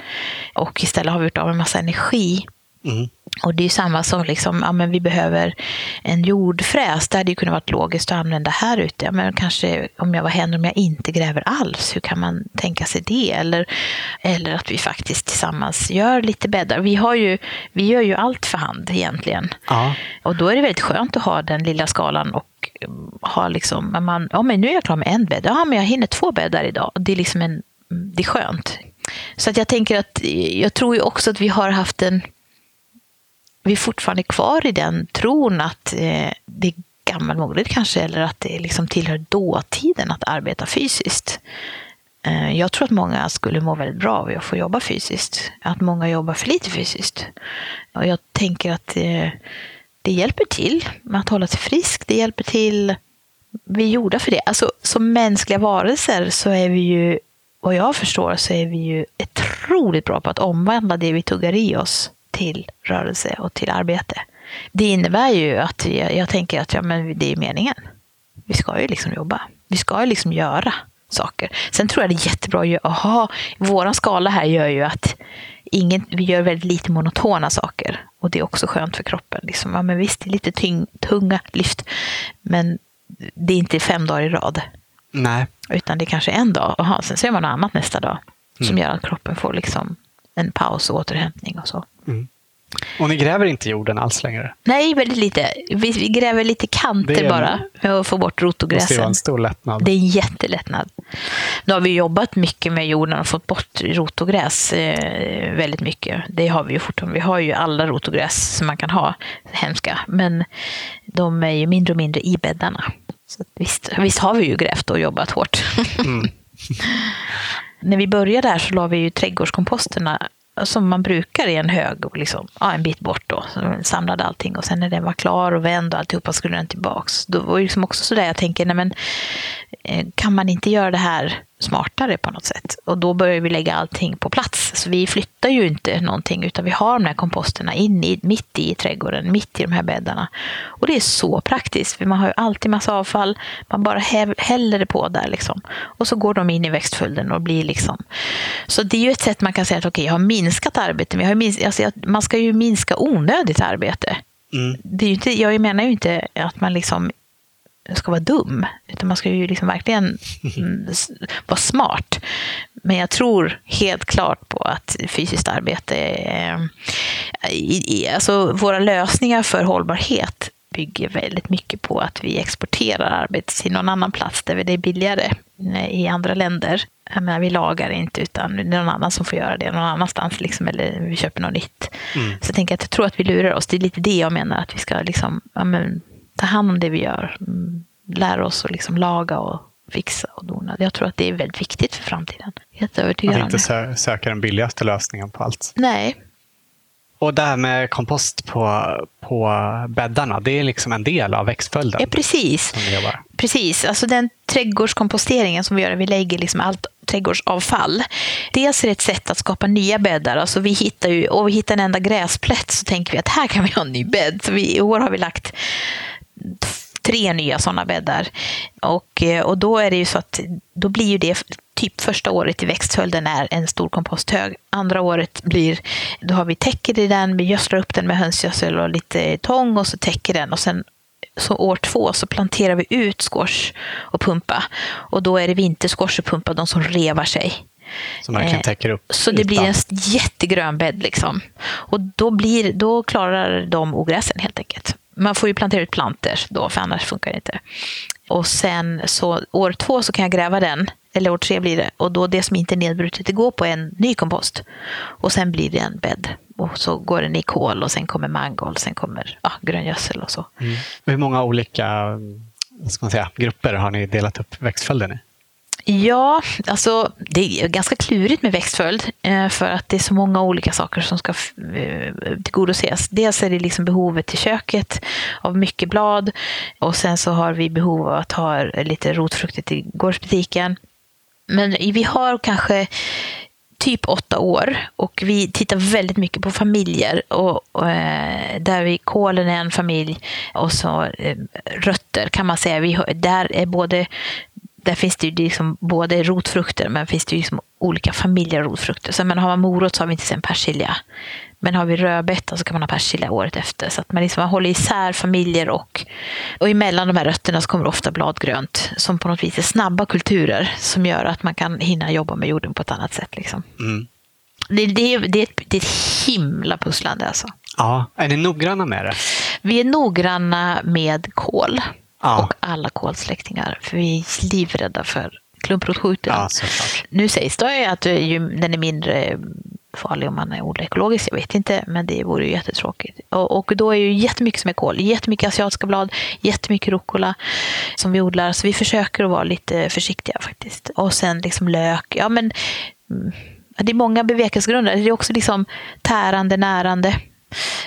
Och istället har vi gjort av en massa energi. Mm. Och det är samma som liksom, ja, men vi behöver en jordfräs. Det hade ju kunnat vara logiskt att använda här ute. Men kanske om jag var händer om jag inte gräver alls. Hur kan man tänka sig det? Eller, eller att vi faktiskt tillsammans gör lite bäddar. Vi, har ju, vi gör ju allt för hand egentligen. Ja. Och då är det väldigt skönt att ha den lilla skalan och ha liksom, man, ja men nu är jag klar med en bädd. Ja men jag hinner två bäddar idag. Det är liksom en, det är skönt. Så att jag tänker att, jag tror ju också att vi har haft en vi är fortfarande kvar i den tron att eh, det är gammalmodigt kanske, eller att det liksom tillhör dåtiden att arbeta fysiskt. Eh, jag tror att många skulle må väldigt bra av att få jobba fysiskt. Att många jobbar för lite fysiskt. Och jag tänker att eh, det hjälper till med att hålla sig frisk. Det hjälper till. Vi är gjorda för det. Alltså, som mänskliga varelser så är vi ju, vad jag förstår, så är vi ju otroligt bra på att omvandla det vi tuggar i oss till rörelse och till arbete. Det innebär ju att jag, jag tänker att ja, men det är meningen. Vi ska ju liksom jobba. Vi ska ju liksom göra saker. Sen tror jag det är jättebra att aha, vår skala här gör ju att ingen, vi gör väldigt lite monotona saker. Och det är också skönt för kroppen. Liksom, ja, men visst, det är lite tyng, tunga lyft. Men det är inte fem dagar i rad. Nej. Utan det är kanske en dag. Aha, sen så gör man något annat nästa dag. Som mm. gör att kroppen får liksom en paus och återhämtning och så. Mm. Och ni gräver inte jorden alls längre? Nej, väldigt lite. Vi, vi gräver lite kanter en, bara för att få bort rotogräsen. Det är en stor lättnad. Det är en jättelättnad. Nu har vi jobbat mycket med jorden och fått bort rotogräs eh, väldigt mycket. Det har vi ju fortfarande. Vi har ju alla rotogräs som man kan ha, hemska. Men de är ju mindre och mindre i bäddarna. Så visst, visst har vi ju grävt och jobbat hårt. Mm. När vi började där så la vi ju trädgårdskomposterna som man brukar i en hög, och liksom, ja, en bit bort då. Så samlade allting och sen när den var klar och vänd och alltihopa skulle den tillbaks. Då var det liksom också sådär jag tänker, nej men eh, kan man inte göra det här smartare på något sätt. Och då börjar vi lägga allting på plats. Så vi flyttar ju inte någonting utan vi har de här komposterna in i, mitt i trädgården, mitt i de här bäddarna. Och det är så praktiskt, för man har ju alltid massa avfall. Man bara häller det på där liksom. Och så går de in i växtföljden och blir liksom... Så det är ju ett sätt man kan säga att okej, okay, jag har minskat arbete. Men jag har minsk, alltså, man ska ju minska onödigt arbete. Mm. Det är ju inte, jag menar ju inte att man liksom ska vara dum. Utan man ska ju liksom verkligen mm, vara smart. Men jag tror helt klart på att fysiskt arbete... Är, alltså våra lösningar för hållbarhet bygger väldigt mycket på att vi exporterar arbetet till någon annan plats där det är billigare eh, i andra länder. menar, vi lagar inte utan det är någon annan som får göra det någon annanstans liksom, eller vi köper något nytt. Mm. Så jag tänker att jag tror att vi lurar oss. Det är lite det jag menar att vi ska liksom, ja, men, ta hand om det vi gör. Mm, lära oss att liksom laga och fixa och dona. Jag tror att det är väldigt viktigt för framtiden. Jätteövertygad Att inte sö söka den billigaste lösningen på allt. Nej. Och det här med kompost på, på bäddarna, det är liksom en del av växtföljden? Ja, precis. Precis. Alltså den trädgårdskomposteringen som vi gör, vi lägger liksom allt trädgårdsavfall. Dels är det ett sätt att skapa nya bäddar. Alltså vi hittar ju, och vi hittar en enda gräsplätt så tänker vi att här kan vi ha en ny bädd. Så vi, I år har vi lagt tre nya sådana bäddar. Och, eh, och då är det ju så att då blir ju det typ första året i växtföljden är en stor komposthög. Andra året blir, då har vi täcker i den, vi gödslar upp den med hönsgödsel och lite tång och så täcker den och sen så år två så planterar vi ut squash och pumpa. Och då är det vintersquash och pumpa, de som revar sig. Som verkligen Eh, täcker upp Så det blir en jättegrön bädd. Liksom. Och då, blir, då klarar de ogräsen helt enkelt. Man får ju plantera ut plantor då, för annars funkar det inte. Och sen så år två så kan jag gräva den, eller år tre blir det. Och då det som inte är nedbrutet, det går på en ny kompost. Och sen blir det en bädd. Och så går den i kol och sen kommer mangold, sen kommer ja, gröngödsel och så. Mm. Hur många olika ska man säga, grupper har ni delat upp växtföljden i? Ja, alltså det är ganska klurigt med växtföljd eh, för att det är så många olika saker som ska eh, tillgodoses. Dels är det liksom behovet i köket av mycket blad och sen så har vi behov av att ha lite rotfrukter till gårdsbutiken. Men vi har kanske typ åtta år och vi tittar väldigt mycket på familjer. Och, och, eh, där vi, kålen är en familj och så rötter kan man säga. Vi, där är både där finns det ju liksom både rotfrukter men finns det ju liksom olika familjer av rotfrukter. Så men har man morot så har vi inte sen persilja. Men har vi rödbeta så kan man ha persilja året efter. Så att man, liksom, man håller isär familjer och, och emellan de här rötterna så kommer ofta bladgrönt som på något vis är snabba kulturer som gör att man kan hinna jobba med jorden på ett annat sätt. Liksom. Mm. Det, det, det, är ett, det är ett himla pusslande alltså. Ja, är ni noggranna med det? Vi är noggranna med kål Ja. och alla kålsläktingar för vi är livrädda för klumprotsjukdom. Ja. Nu sägs det ju att den är mindre farlig om man odlar ekologiskt. Jag vet inte, men det vore ju jättetråkigt. Och, och då är ju jättemycket som är kål. Jättemycket asiatiska blad, jättemycket rucola som vi odlar. Så vi försöker att vara lite försiktiga faktiskt. Och sen liksom lök. Ja, men mm, det är många bevekelsegrunder. Det är också liksom tärande, närande.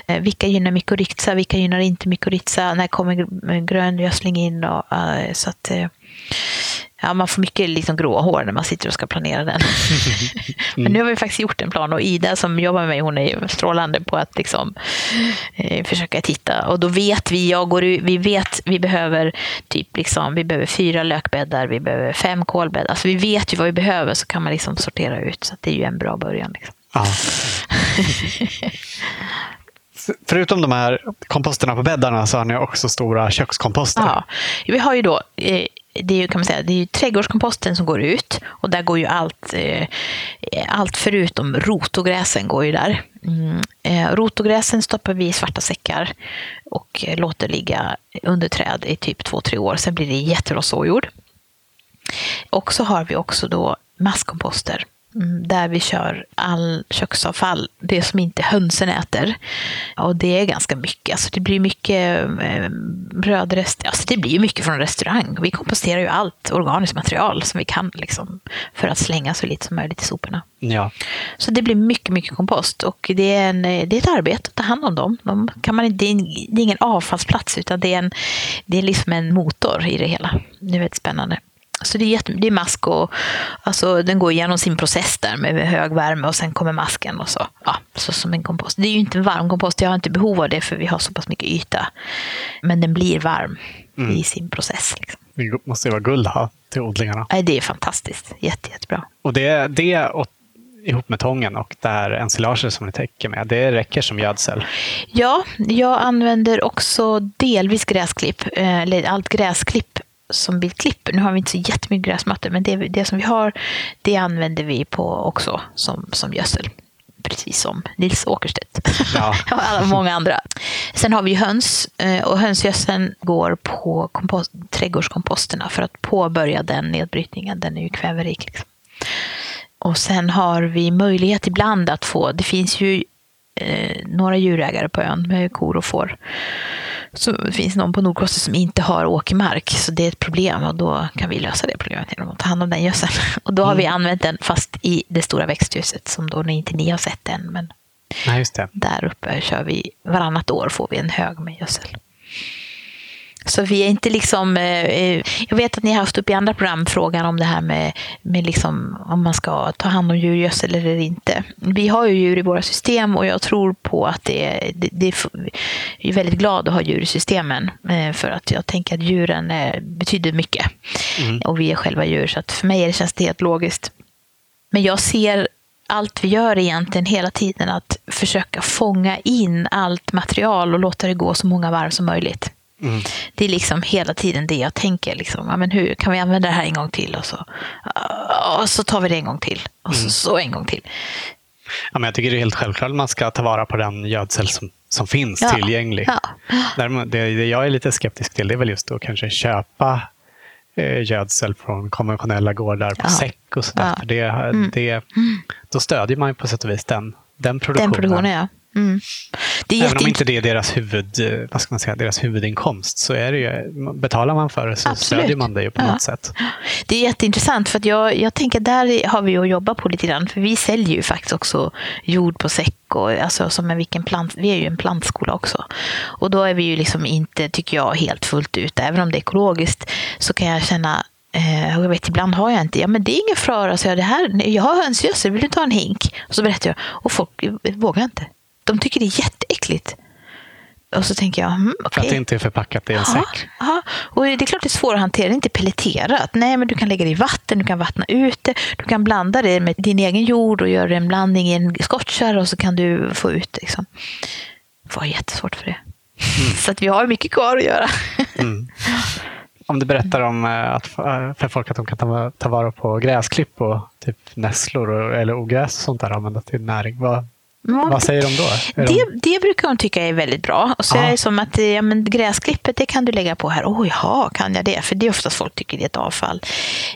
Eh, Vilka gynnar mykorrhiza, vilka gynnar inte mykorrhiza? När kommer gr- gröngödsling in? Och, eh, så att, eh, ja, man får mycket liksom gråa hår när man sitter och ska planera den. Men nu har vi faktiskt gjort en plan och Ida som jobbar med mig, hon är strålande på att liksom, eh, försöka titta. Och då vet vi, jag går, vi vet, vi behöver typ liksom, vi behöver fyra lökbäddar, vi behöver fem kolbäddar. Alltså vi vet ju vad vi behöver så kan man liksom sortera ut. Så det är ju en bra början. Liksom. Ja. Förutom de här komposterna på bäddarna så har ni också stora kökskomposter. Ja, vi har ju då, eh, det är ju, kan man säga, det är ju trädgårdskomposten som går ut och där går ju allt, eh, allt förutom rotogräsen går ju där. Mm. Eh, rotogräsen stoppar vi i svarta säckar och låter ligga under träd i typ två, tre år. Sen blir det jättebra såjord. Och så har vi också då masskomposter där vi kör all köksavfall, det som inte hönsen äter. Och det är ganska mycket. Alltså det blir mycket eh, brödrester. Alltså det blir mycket från restaurang. Vi komposterar ju allt organiskt material som vi kan liksom, för att slänga så lite som möjligt i soporna. Ja. Så det blir mycket, mycket kompost. Och det är, en, det är ett arbete att ta hand om dem. De kan man, inte- det, är, en- det är ingen avfallsplats, utan det är, en, det är liksom en motor i det hela. Det är väldigt spännande. Så det är, jätte, det är mask och alltså, den går igenom sin process där med hög värme och sen kommer masken och så. Ja, så som en kompost. Det är ju inte en varm kompost, jag har inte behov av det för vi har så pass mycket yta. Men den blir varm i sin process. Liksom. Det måste ju vara guld ha till odlingarna. Nej, det är fantastiskt. Jätte, jättebra. Och det, det och, ihop med tången och det här ensilaget som ni täcker med, det räcker som gödsel. Ja, jag använder också delvis gräsklipp, eh, eller allt gräsklipp som blir klipp. Nu har vi inte så jättemycket gräsmattor, men det, det som vi har, det använder vi på också som, som gödsel. Precis som Nils Åkerstedt Ja. och alla, många andra. Sen har vi höns eh, och hönsgödseln går på kompost, trädgårdskomposterna för att påbörja den nedbrytningen. Den är ju kväverik. Liksom. Och sen har vi möjlighet ibland att få, det finns ju eh, några djurägare på ön med kor och får. Så det finns någon på Nordkoster som inte har åkermark, så det är ett problem och då kan vi lösa det problemet genom att ta hand om den gödseln. Och då har vi använt den fast i det stora växthuset som då inte ni har sett än, men Nej, där uppe kör vi varannat år får vi en hög med gödsel. Så vi är inte liksom, eh, eh, jag vet att ni har haft upp i andra program frågan om det här med, med liksom, om man ska ta hand om djurgödsel eller inte. Vi har ju djur i våra system och jag tror på att det är, det, det är, väldigt glad att ha djur i systemen eh, för att jag tänker att djuren betyder mycket. Och vi är själva djur så att för mig är det, känns det helt logiskt. Men jag ser allt vi gör egentligen hela tiden att försöka fånga in allt material och låta det gå så många varv som möjligt. Mm. Det är liksom hela tiden det jag tänker. Liksom. Ja, men hur kan vi använda det här en gång till? Och så, och så tar vi det en gång till. Och så, mm. så en gång till. Ja, men jag tycker det är helt självklart att man ska ta vara på den gödsel som, som finns ja. tillgänglig. Ja. Däremot, det, det jag är lite skeptisk till det är väl just att kanske köpa eh, gödsel från konventionella gårdar på ja. säck och sådär. Ja. Det, mm. det, då stödjer man ju på sätt och vis den, den produktionen. Den produktionen ja. Mm. Det är Även om inte det är deras, huvud, eh, vad ska man säga, deras huvudinkomst så är det ju, betalar man för det så Absolut. stödjer man det ju på ja. något sätt. Det är jätteintressant för att jag, jag tänker där har vi att jobba på lite grann. För vi säljer ju faktiskt också jord på säck och alltså som en vilken plant, vi är ju en plantskola också. Och då är vi ju liksom inte, tycker jag, helt fullt ut. Även om det är ekologiskt så kan jag känna Eh, jag vet, ibland har jag inte. Ja, men det är ingen fara. Så jag, det här, jag har hönsgödsel, vill du ta en hink? Och så berättar jag. Och folk vågar inte. De tycker det är jätteäckligt. Och så tänker jag, mm, okay. För att det inte är förpackat i en säck? Ja, och det är klart det är svårt att hantera. Det är inte pelleterat. Nej, men du kan lägga det i vatten, du kan vattna ut det. Du kan blanda det med din egen jord och göra en blandning i en skottkärra och så kan du få ut det. Liksom. Det var jättesvårt för det. Mm. Så att vi har mycket kvar att göra. Mm. Om du berättar om eh, att, eh, för folk att de kan ta, ta vara på gräsklipp och typ nässlor och, eller ogräs och sånt där använda till näring. Vad, vad säger de då? Det, de... det, brukar de tycka är väldigt bra. Och så är det som att ja, men gräsklippet det kan du lägga på här. Oj, ja, kan jag det? För det är oftast folk tycker det är ett avfall.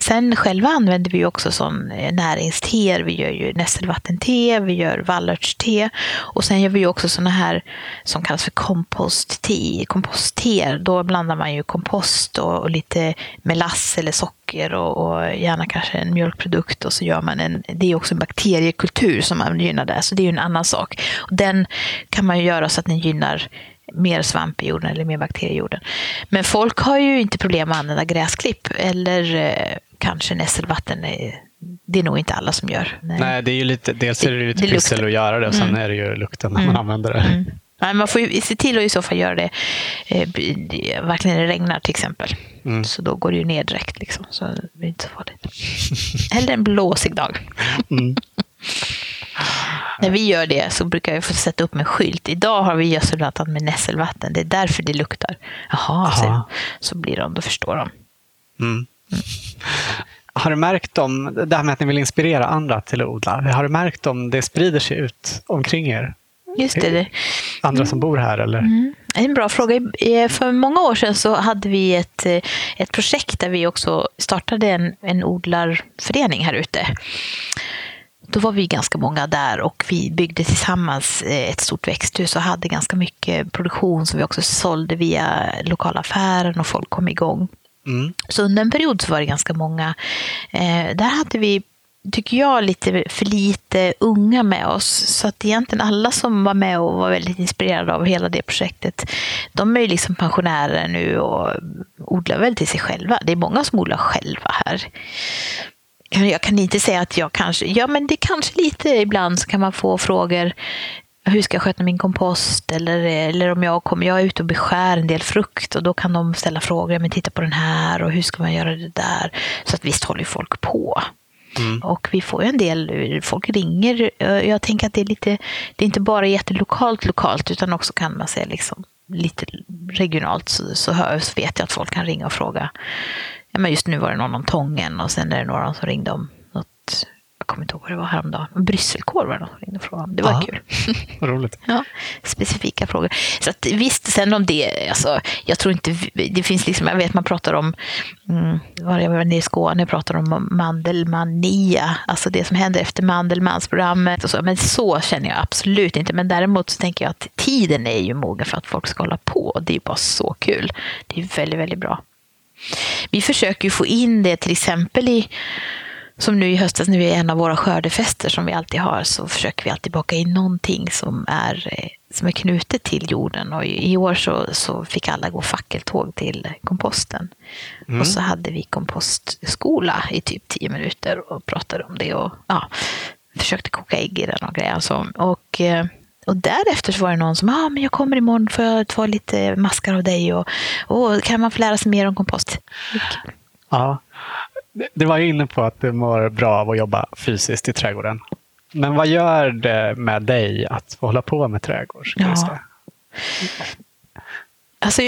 Sen själva använder vi också som eh, näringsteer. Vi gör ju nässelvattente, vi gör vallörtste och sen gör vi också sådana här som kallas för kompostte, kompostte. Då blandar man ju kompost och, och lite melass eller socker socker och, och, gärna kanske en mjölkprodukt och så gör man en, det är också en bakteriekultur som man gynnar där, så det är ju en annan sak. Och den kan man ju göra så att den gynnar mer svamp i jorden eller mer bakterier i jorden. Men folk har ju inte problem med att använda gräsklipp eller eh, kanske nässelvatten. Det är nog inte alla som gör. Nej, Nej det är ju lite, dels är det lite pyssel att göra det och sen mm. är det ju lukten när mm. man använder det. Mm. Nej, man får ju se till att i så fall göra det eh, verkligen när det regnar till exempel. Mm. Så då går det ju ner direkt. Liksom, så det blir inte så farligt. Eller en blåsig dag. Mm. När vi gör det så brukar jag få sätta upp en skylt. Idag har vi gödselvatten med nässelvatten. Det är därför det luktar. Jaha, så, så blir de, då förstår de. Mm. Mm. Har du märkt om, det här med att ni vill inspirera andra till att odla, har du märkt om det sprider sig ut omkring er? Just det. Andra som bor här eller? Mm. En bra fråga. För många år sedan så hade vi ett, ett projekt där vi också startade en, en odlarförening här ute. Då var vi ganska många där och vi byggde tillsammans ett stort växthus och hade ganska mycket produktion som vi också sålde via lokala affären och folk kom igång. Mm. Så under en period så var det ganska många. Eh, där hade vi tycker jag, lite för lite unga med oss. Så att egentligen alla som var med och var väldigt inspirerade av hela det projektet, de är ju liksom pensionärer nu och odlar väl till sig själva. Det är många som odlar själva här. Jag kan inte säga att jag kanske, ja men det kanske lite ibland så kan man få frågor hur ska jag sköta min kompost? Eller, eller om jag kommer, jag är ute och beskär en del frukt och då kan de ställa frågor, men titta på den här och hur ska man göra det där? Så att visst håller folk på. Mm. Och vi får ju en del, folk ringer. Jag tänker att det är lite, det är inte bara jättelokalt lokalt utan också kan man säga liksom lite regionalt så, så, hör, så vet jag att folk kan ringa och fråga. Ja, men just nu var det någon om Tången och sen är det några som ringde om något jag kommer inte ihåg vad det var häromdagen. Brysselkorv var det någon som frågade om. Det var ja, kul. roligt. ja, specifika frågor. Så att, visst, sen om det, alltså, jag tror inte, det finns liksom, jag vet man pratar om, mm, var jag var nere i Skåne, pratar om mandelmania, alltså det som händer efter Mandelmansprogrammet och så. Men så känner jag absolut inte. Men däremot så tänker jag att tiden är ju mogen för att folk ska hålla på. Det är bara så kul. Det är väldigt, väldigt bra. Vi försöker ju få in det till exempel i som nu i höstas när vi är en av våra skördefester som vi alltid har så försöker vi alltid baka in någonting som är, eh, som är knutet till jorden. Och i år så, så fick alla gå fackeltåg till komposten. Mm. Och så hade vi kompostskola i typ tio minuter och pratade om det och ja, försökte koka ägg i den och grejer. Alltså. Och, eh, och därefter så var det någon som, ja ah, men jag kommer imorgon för att få lite maskar av dig och, och kan man få lära sig mer om kompost? Ja, det var ju inne på att du mår bra av att jobba fysiskt i trädgården. Men vad gör det med dig att få hålla på med trädgård? Ja. Alltså,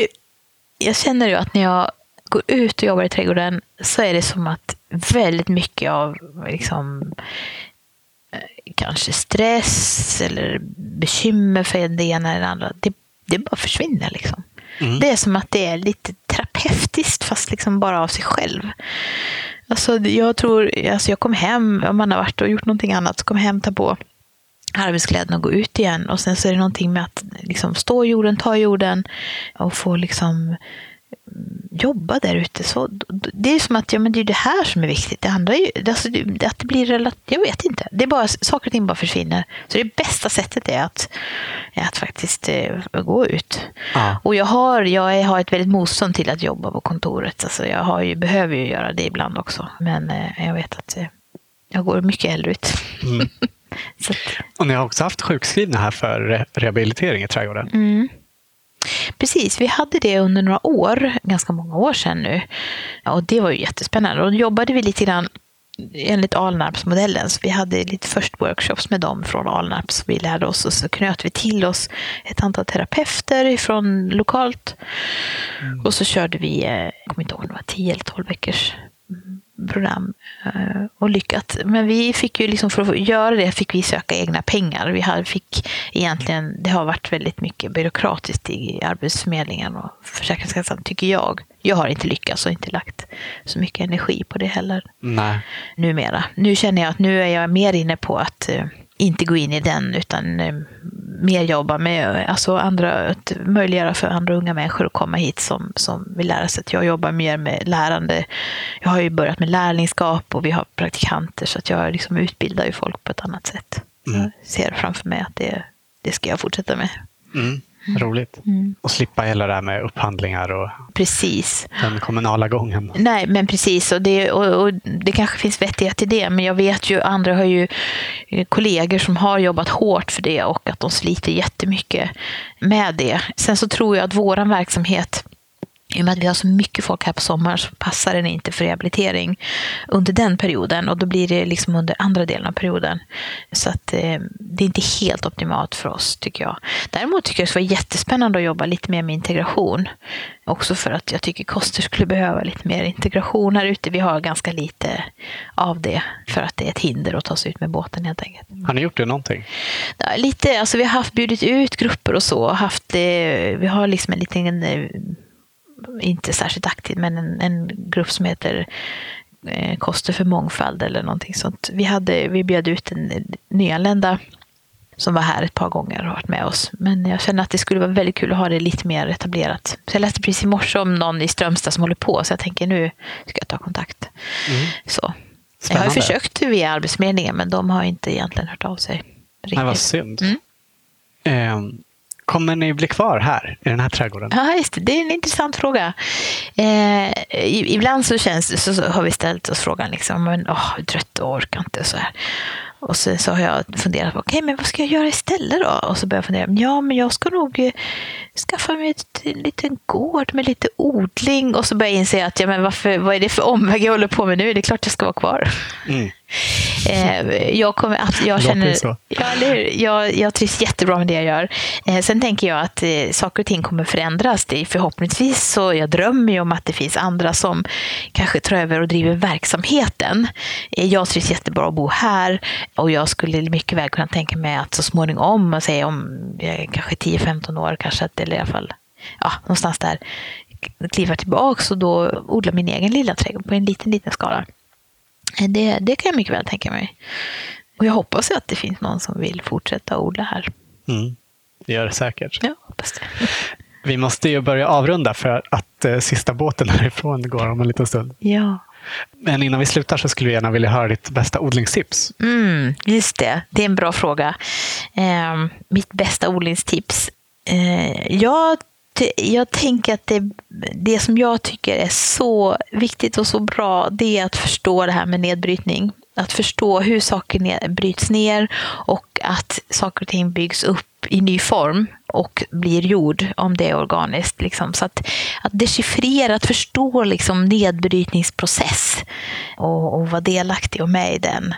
jag känner ju att när jag går ut och jobbar i trädgården så är det som att väldigt mycket av liksom, kanske stress eller bekymmer för det ena eller det andra, det, det bara försvinner. Liksom. Mm. Det är som att det är lite terapeutiskt fast liksom bara av sig själv. Alltså, jag tror, alltså jag kom hem, om man har varit och gjort någonting annat, så kom hem, ta på arbetskläderna och gå ut igen. Och sen så är det någonting med att liksom stå i jorden, ta i jorden och få liksom jobba där ute. Så det är som att ja, men det är det här som är viktigt. Det andra är ju, alltså, att det blir relativt, jag vet inte. Det är bara, saker och ting bara försvinner. Så det bästa sättet är att, är att faktiskt eh, gå ut. Ja. Och jag har, jag har ett väldigt motstånd till att jobba på kontoret. Alltså, jag har ju, behöver ju göra det ibland också. Men eh, jag vet att eh, jag går mycket hellre ut. Mm. och ni har också haft sjukskrivna här för re rehabilitering i trädgården. Mm. Precis, vi hade det under några år, ganska många år sedan nu. Och det var ju jättespännande. Och då jobbade vi lite grann enligt Alnarpsmodellen. Så vi hade lite först workshops med dem från Alnarp. Så vi lärde oss och så knöt vi till oss ett antal terapeuter från lokalt. Mm. Och så körde vi, eh, jag kommer inte ihåg om det var 10 eller 12 veckors program eh, och lyckat. Men vi fick ju liksom, för att göra det fick vi söka egna pengar. Vi fick egentligen, det har varit väldigt mycket byråkratiskt i Arbetsförmedlingen och Försäkringskassan, tycker jag. Jag har inte lyckats och inte lagt så mycket energi på det heller. Nej. Numera. Nu känner jag att nu är jag mer inne på att eh, inte gå in i den utan eh, mer jobba med alltså andra, att möjliggöra för andra unga människor att komma hit som, som vill lära sig. Jag jobbar mer med lärande. Jag har ju börjat med lärlingskap och vi har praktikanter så att jag liksom utbildar ju folk på ett annat sätt. Mm. Jag ser framför mig att det, det ska jag fortsätta med. Mm. Mm. Roligt. Mm. Och slippa hela det här med upphandlingar och precis. den kommunala gången. Nej, men precis. Och det, och, och det kanske finns vettighet i det. Men jag vet ju, andra har ju eh, kollegor som har jobbat hårt för det och att de sliter jättemycket med det. Sen så tror jag att vår verksamhet i och med att vi har så mycket folk här på sommaren så passar den inte för rehabilitering under den perioden och då blir det liksom under andra delen av perioden. Så att eh, det är inte helt optimalt för oss tycker jag. Däremot tycker jag det skulle vara jättespännande att jobba lite mer med integration. Också för att jag tycker Koster skulle behöva lite mer integration här ute. Vi har ganska lite av det för att det är ett hinder att ta sig ut med båten helt enkelt. Har ni gjort det någonting? Ja, lite, alltså vi har haft bjudit ut grupper och så. Haft, eh, vi har liksom en liten eh, inte särskilt aktiv, men en, en grupp som heter eh, Koster för mångfald eller någonting sånt. Vi, hade, vi bjöd ut en nyanlända som var här ett par gånger och varit med oss. Men jag känner att det skulle vara väldigt kul att ha det lite mer etablerat. Så jag läste precis i morse om någon i Strömstad som håller på, så jag tänker nu ska jag ta kontakt. Mm. Så. Jag har försökt via Arbetsförmedlingen, men de har inte egentligen hört av sig. Riktigt. Nej, vad synd. Mm. Eh, Kommer ni bli kvar här i den här trädgården? Ja, just det. Det är en intressant fråga. Eh, ibland så känns så, så har vi ställt oss frågan liksom, men åh, trött och orkar inte så här. Och så, så har jag funderat på, okej, okay, men vad ska jag göra istället då? Och så börjar jag fundera, ja, men jag ska nog eh, skaffa mig en liten gård med lite odling. Och så börjar jag inse att, ja, men varför, vad är det för omväg jag håller på med nu? Det är klart jag ska vara kvar. Mm. Eh, jag, kommer att, jag, känner, ja, jag, jag trivs jättebra med det jag gör. Eh, sen tänker jag att eh, saker och ting kommer förändras. Det, förhoppningsvis så jag drömmer jag om att det finns andra som kanske tar över och driver verksamheten. Jag trivs jättebra att bo här och jag skulle mycket väl kunna tänka mig att så småningom, säga om kanske 10-15 år, kanske att, eller i alla fall ja, någonstans där, kliva tillbaka och då odla min egen lilla trädgård på en liten, liten skala. Det, det kan jag mycket väl tänka mig. Och jag hoppas att det finns någon som vill fortsätta odla här. Mm, det gör det säkert. Ja, hoppas det. Vi måste ju börja avrunda för att eh, sista båten härifrån går om en liten stund. Ja. Men innan vi slutar så skulle vi gärna vilja höra ditt bästa odlingstips. Mm, just det, det är en bra fråga. Eh, mitt bästa odlingstips? Eh, jag jag tänker att det, det som jag tycker är så viktigt och så bra, det är att förstå det här med nedbrytning. Att förstå hur saker bryts ner och att saker och ting byggs upp i ny form och blir jord om det är organiskt. Liksom. Så att, att dechiffrera, att förstå liksom nedbrytningsprocess och, och vara delaktig och med i den.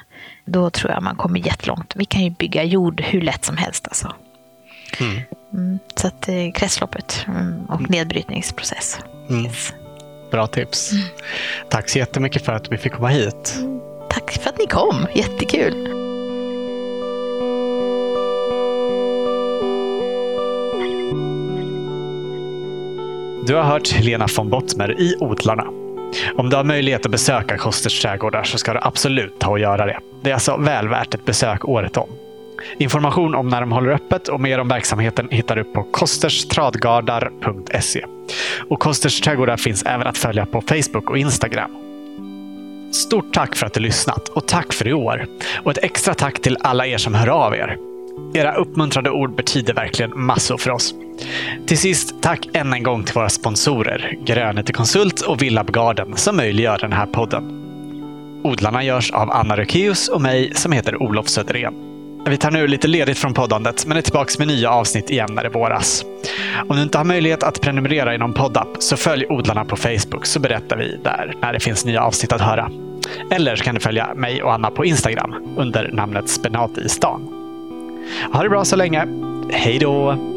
Då tror jag man kommer jättelångt. Vi kan ju bygga jord hur lätt som helst. Alltså. Mm. Mm, så att eh, kretsloppet mm, och nedbrytningsprocess. Yes. Bra tips. Tack så jättemycket för att vi fick komma hit. Tack för att ni kom. Jättekul. Du har hört Helena von Bottmer i Odlarna. Om du har möjlighet att besöka Kosters trädgårdar så ska du absolut ta och göra det. Det är alltså väl värt ett besök året om. Information om när de håller öppet och mer om verksamheten hittar du på kosterstradgardar.se. Och Kosters trädgårdar finns även att följa på Facebook och Instagram. Stort tack för att du lyssnat och tack för i år. Och ett extra tack till alla er som hör av er. Era uppmuntrande ord betyder verkligen massor för oss. Till sist, tack än en gång till våra sponsorer Grönete Konsult och Villab Garden som möjliggör den här podden. Odlarna görs av Anna Rökeus och mig som heter Olof Söderén. Vi tar nu lite ledigt från poddandet men är tillbaka med nya avsnitt igen när det våras. Om du inte har möjlighet att prenumerera i någon poddapp så följ Odlarna på Facebook så berättar vi där när det finns nya avsnitt att höra. Eller så kan du följa mig och Anna på Instagram under namnet Spenat i stan. Ha det bra så länge. Hej då!